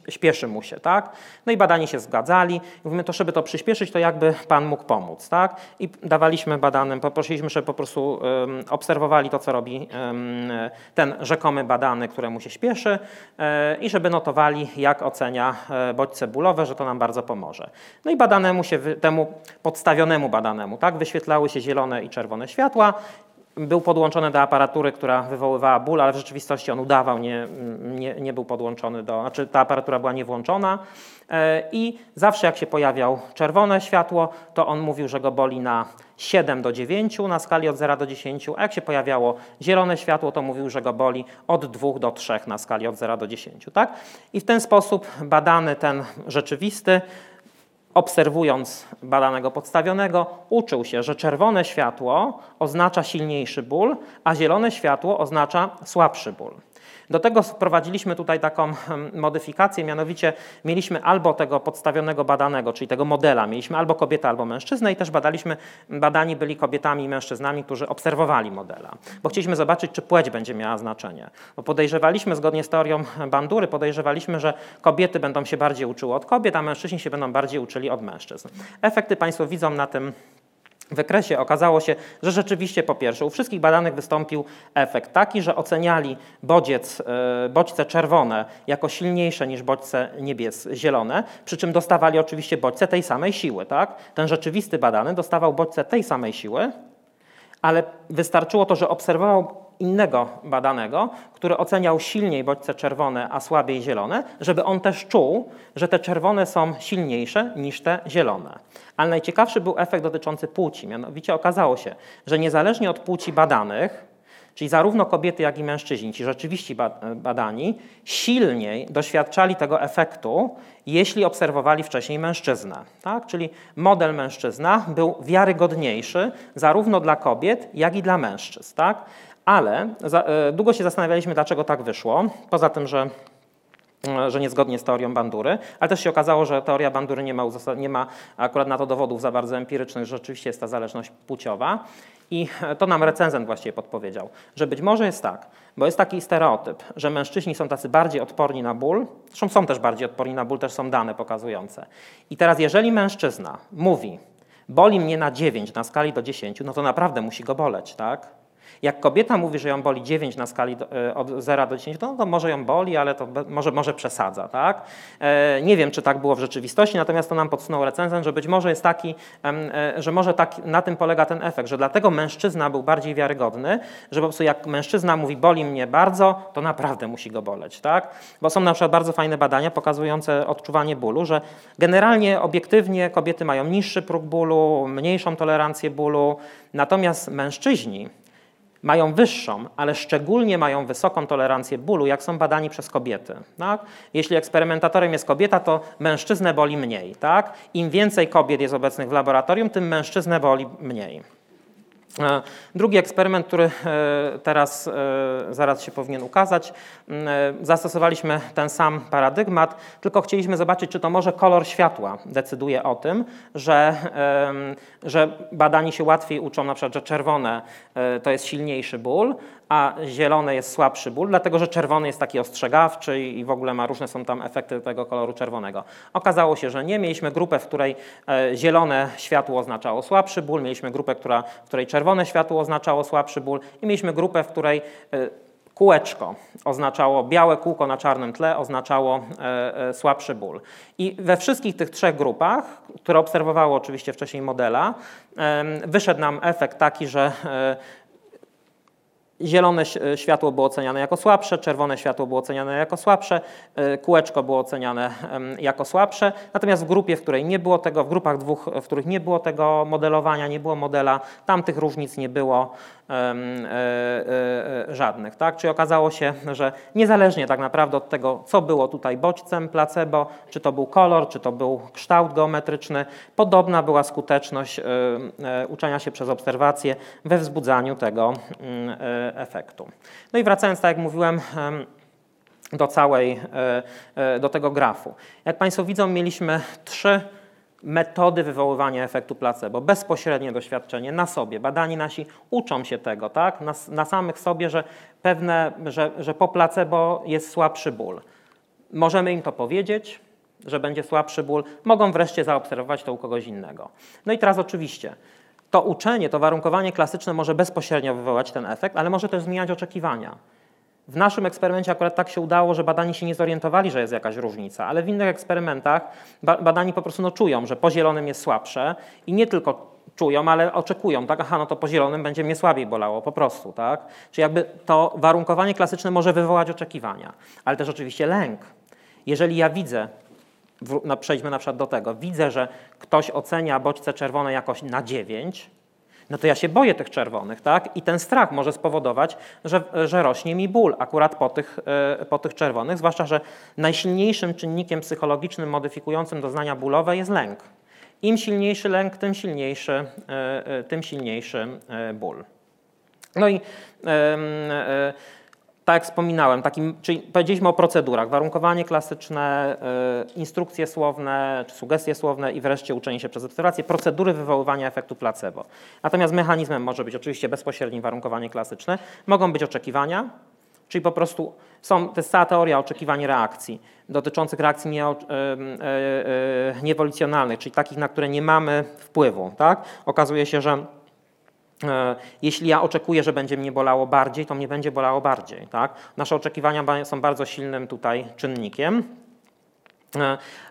śpieszy mu się, tak? No i badani się zgadzali. Mówimy, to żeby to przyspieszyć, to jakby Pan mógł pomóc, tak? I dawaliśmy badanym, poprosiliśmy, żeby po prostu um, obserwowali to, co robi um, ten rzekomy badany, któremu się śpieszy um, i żeby notowali, jak ocenia e, bodźce bólowe, że to nam bardzo pomoże. No i badanemu się, temu podstawionemu badanemu, tak? Wyświetlały się zielone i czerwone światła był podłączony do aparatury, która wywoływała ból, ale w rzeczywistości on udawał, nie, nie, nie był podłączony do, znaczy ta aparatura była niewłączona e, i zawsze jak się pojawiał czerwone światło, to on mówił, że go boli na 7 do 9 na skali od 0 do 10, a jak się pojawiało zielone światło, to mówił, że go boli od 2 do 3 na skali od 0 do 10. Tak? I w ten sposób badany ten rzeczywisty obserwując badanego podstawionego, uczył się, że czerwone światło oznacza silniejszy ból, a zielone światło oznacza słabszy ból. Do tego wprowadziliśmy tutaj taką modyfikację, mianowicie mieliśmy albo tego podstawionego badanego, czyli tego modela, mieliśmy albo kobietę, albo mężczyznę i też badaliśmy, badani byli kobietami i mężczyznami, którzy obserwowali modela, bo chcieliśmy zobaczyć, czy płeć będzie miała znaczenie. Bo podejrzewaliśmy, zgodnie z teorią Bandury, podejrzewaliśmy, że kobiety będą się bardziej uczyły od kobiet, a mężczyźni się będą bardziej uczyli od mężczyzn. Efekty Państwo widzą na tym wykresie okazało się, że rzeczywiście po pierwsze u wszystkich badanych wystąpił efekt taki, że oceniali bodziec, e, bodźce czerwone jako silniejsze niż bodźce niebies zielone, przy czym dostawali oczywiście bodźce tej samej siły. Tak? Ten rzeczywisty badany dostawał bodźce tej samej siły, ale wystarczyło to, że obserwował innego badanego, który oceniał silniej bodźce czerwone, a słabiej zielone, żeby on też czuł, że te czerwone są silniejsze niż te zielone. Ale najciekawszy był efekt dotyczący płci. Mianowicie okazało się, że niezależnie od płci badanych, Czyli zarówno kobiety, jak i mężczyźni, ci rzeczywiście badani, silniej doświadczali tego efektu, jeśli obserwowali wcześniej mężczyznę. Tak? Czyli model mężczyzna był wiarygodniejszy zarówno dla kobiet, jak i dla mężczyzn. Tak? Ale za, e, długo się zastanawialiśmy, dlaczego tak wyszło. Poza tym, że e, że niezgodnie z teorią bandury, ale też się okazało, że teoria bandury nie ma, nie ma akurat na to dowodów za bardzo empirycznych, że rzeczywiście jest ta zależność płciowa. I to nam recenzent właściwie podpowiedział, że być może jest tak, bo jest taki stereotyp, że mężczyźni są tacy bardziej odporni na ból, zresztą są też bardziej odporni na ból, też są dane pokazujące. I teraz jeżeli mężczyzna mówi, boli mnie na 9 na skali do 10, no to naprawdę musi go boleć, tak? Jak kobieta mówi, że ją boli 9 na skali e, od 0 do 10, to, no to może ją boli, ale to może, może przesadza. Tak? E, nie wiem, czy tak było w rzeczywistości, natomiast to nam podsunął recenzent, że być może jest taki, e, że może tak, na tym polega ten efekt, że dlatego mężczyzna był bardziej wiarygodny, że po prostu jak mężczyzna mówi boli mnie bardzo, to naprawdę musi go boleć. Tak? Bo są na przykład bardzo fajne badania pokazujące odczuwanie bólu, że generalnie obiektywnie kobiety mają niższy próg bólu, mniejszą tolerancję bólu, natomiast mężczyźni mają wyższą, ale szczególnie mają wysoką tolerancję bólu, jak są badani przez kobiety. Tak? Jeśli eksperymentatorem jest kobieta, to mężczyznę boli mniej. Tak? Im więcej kobiet jest obecnych w laboratorium, tym mężczyznę boli mniej. E, drugi eksperyment, który e, teraz e, zaraz się powinien ukazać, zastosowaliśmy ten sam paradygmat, tylko chcieliśmy zobaczyć, czy to może kolor światła decyduje o tym, że, że badani się łatwiej uczą, na przykład, że czerwone to jest silniejszy ból, a zielone jest słabszy ból, dlatego że czerwony jest taki ostrzegawczy i w ogóle ma różne są tam efekty tego koloru czerwonego. Okazało się, że nie. Mieliśmy grupę, w której zielone światło oznaczało słabszy ból, mieliśmy grupę, która, w której czerwone światło oznaczało słabszy ból i mieliśmy grupę, w której e, kółeczko oznaczało, białe kółko na czarnym tle oznaczało e, e, słabszy ból. I we wszystkich tych trzech grupach, które obserwowało oczywiście wcześniej modela, wyszedł nam efekt taki, że Zielone światło było oceniane jako słabsze, czerwone światło było oceniane jako słabsze, e, kółeczko było oceniane jako słabsze. Natomiast w grupie, w której nie było tego, w grupach dwóch, w których nie było tego modelowania, nie było modela, tam tych różnic nie było e, e, żadnych. Tak? Czyli okazało się, że niezależnie tak naprawdę od tego, co było tutaj bodźcem placebo, czy to był kolor, czy to był kształt geometryczny, podobna była skuteczność uczenia się przez obserwację we wzbudzaniu tego mm, efektu. No i wracając, tak jak mówiłem, do całej, e, e, do tego grafu. Jak Państwo widzą, mieliśmy trzy metody wywoływania efektu placebo. Bezpośrednie doświadczenie na sobie. Badani nasi uczą się tego, tak? na, na samych sobie, że pewne, że, że po placebo jest słabszy ból. Możemy im to powiedzieć, że będzie słabszy ból. Mogą wreszcie zaobserwować to u kogoś innego. No i teraz oczywiście to uczenie, to warunkowanie klasyczne może bezpośrednio wywołać ten efekt, ale może też zmieniać oczekiwania. W naszym eksperymencie akurat tak się udało, że badani się nie zorientowali, że jest jakaś różnica, ale w innych eksperymentach badani po prostu no, czują, że po zielonym jest słabsze i nie tylko czują, ale oczekują, tak, aha, no to po zielonym będzie mnie słabiej bolało, po prostu, tak. Czyli jakby to warunkowanie klasyczne może wywołać oczekiwania, ale też oczywiście lęk. Jeżeli ja widzę, przejdźmy na przykład do tego, widzę, że ktoś ocenia bodźce czerwone jakoś na 9, no to ja się boję tych czerwonych, tak? I ten strach może spowodować, że, że rośnie mi ból akurat po tych, e, po tych czerwonych, zwłaszcza, że najsilniejszym czynnikiem psychologicznym modyfikującym doznania bólowe jest lęk. Im silniejszy lęk, tym silniejszy, e, e, tym silniejszy ból. No i tak jak wspominałem, takim, czyli powiedzieliśmy o procedurach, warunkowanie klasyczne, y, instrukcje słowne, czy sugestie słowne i wreszcie uczenie się przez obserwację, procedury wywoływania efektu placebo. Natomiast mechanizmem może być oczywiście bezpośrednie warunkowanie klasyczne, mogą być oczekiwania, Czyli po prostu są, to jest cała teoria oczekiwań reakcji dotyczących reakcji nie, e, niewolicjonalnych, czyli takich, na które nie mamy wpływu. Tak? Okazuje się, że jeśli ja oczekuję, że będzie mnie bolało bardziej, to mnie będzie bolało bardziej. Tak? Nasze oczekiwania są bardzo silnym tutaj czynnikiem.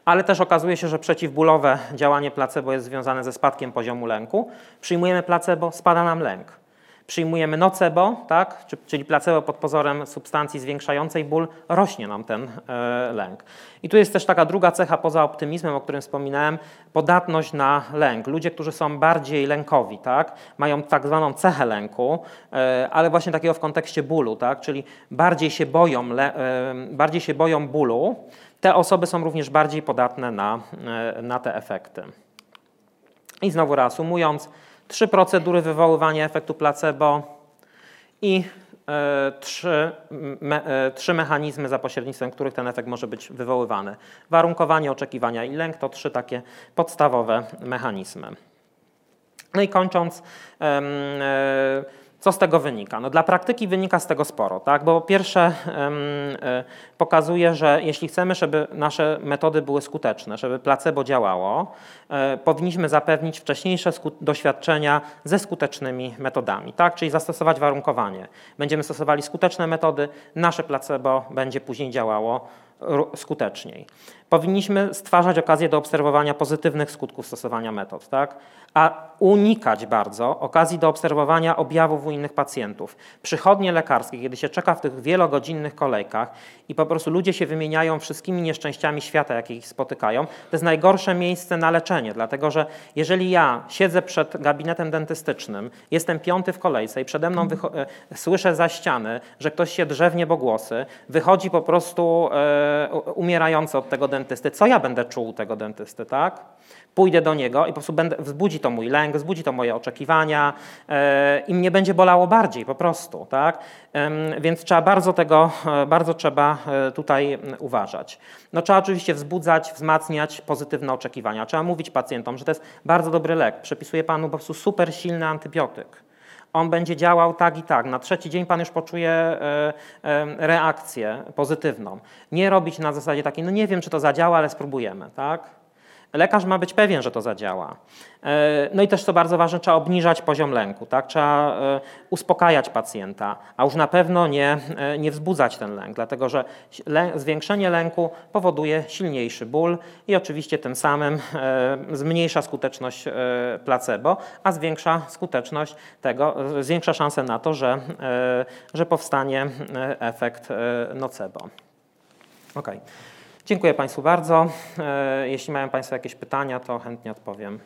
Ale też okazuje się, że przeciwbólowe działanie placebo jest związane ze spadkiem poziomu lęku. Przyjmujemy placebo, spada nam lęk. Przyjmujemy nocebo, tak, czyli placebo pod pozorem substancji zwiększającej ból, rośnie nam ten e, lęk. I tu jest też taka druga cecha poza optymizmem, o którym wspominałem, podatność na lęk. Ludzie, którzy są bardziej lękowi, tak, mają tak zwaną cechę lęku, e, ale właśnie takiego w kontekście bólu, tak, czyli bardziej się boją, e, bardziej się boją bólu, te osoby są również bardziej podatne na, na te efekty. I znowu reasumując, trzy procedury wywoływania efektu placebo i e, trzy, me, trzy mechanizmy, za pośrednictwem których ten efekt może być wywoływany. Warunkowanie, oczekiwania i lęk to trzy takie podstawowe mechanizmy. No i kończąc, e, co z tego wynika? No dla praktyki wynika z tego sporo, tak? bo pierwsze e, pokazuje, że jeśli chcemy, żeby nasze metody były skuteczne, żeby placebo działało, e, powinniśmy zapewnić wcześniejsze doświadczenia ze skutecznymi metodami, tak? czyli zastosować warunkowanie. Będziemy stosowali skuteczne metody, nasze placebo będzie później działało skuteczniej. Powinniśmy stwarzać okazję do obserwowania pozytywnych skutków stosowania metod, tak? A unikać bardzo okazji do obserwowania objawów u innych pacjentów. Przychodnie lekarskie, kiedy się czeka w tych wielogodzinnych kolejkach i po prostu ludzie się wymieniają wszystkimi nieszczęściami świata, jakie ich spotykają, to jest najgorsze miejsce na leczenie, dlatego że jeżeli ja siedzę przed gabinetem dentystycznym, jestem piąty w kolejce i przede mną e, słyszę za ściany, że ktoś się drze w niebogłosy, wychodzi po prostu e, umierający od tego dentysty, co ja będę czuł tego dentysty, tak? Pójdę do niego i po prostu będę, wzbudzi to mój lęk, wzbudzi to moje oczekiwania e, i mnie będzie bolało bardziej po prostu, tak? Więc trzeba bardzo tego, e, bardzo trzeba e, tutaj uważać. No trzeba oczywiście wzbudzać, wzmacniać pozytywne oczekiwania. Trzeba mówić pacjentom, że to jest bardzo dobry lek. Przepisuje panu po prostu super silny antybiotyk on będzie działał tak i tak. Na trzeci dzień pan już poczuje reakcję pozytywną. Nie robić na zasadzie takiej, no nie wiem, czy to zadziała, ale spróbujemy, tak? Lekarz ma być pewien, że to zadziała. E, no i też co bardzo ważne, trzeba obniżać poziom lęku, tak? trzeba e, uspokajać pacjenta, a już na pewno nie, e, nie wzbudzać ten lęk, dlatego że zwiększenie lęku powoduje silniejszy ból i oczywiście tym samym zmniejsza skuteczność placebo, a zwiększa skuteczność tego, zwiększa szansę na to, że, że powstanie efekt nocebo. Okay. Dziękuję Państwu bardzo. E, jeśli mają Państwo jakieś pytania, to chętnie odpowiem.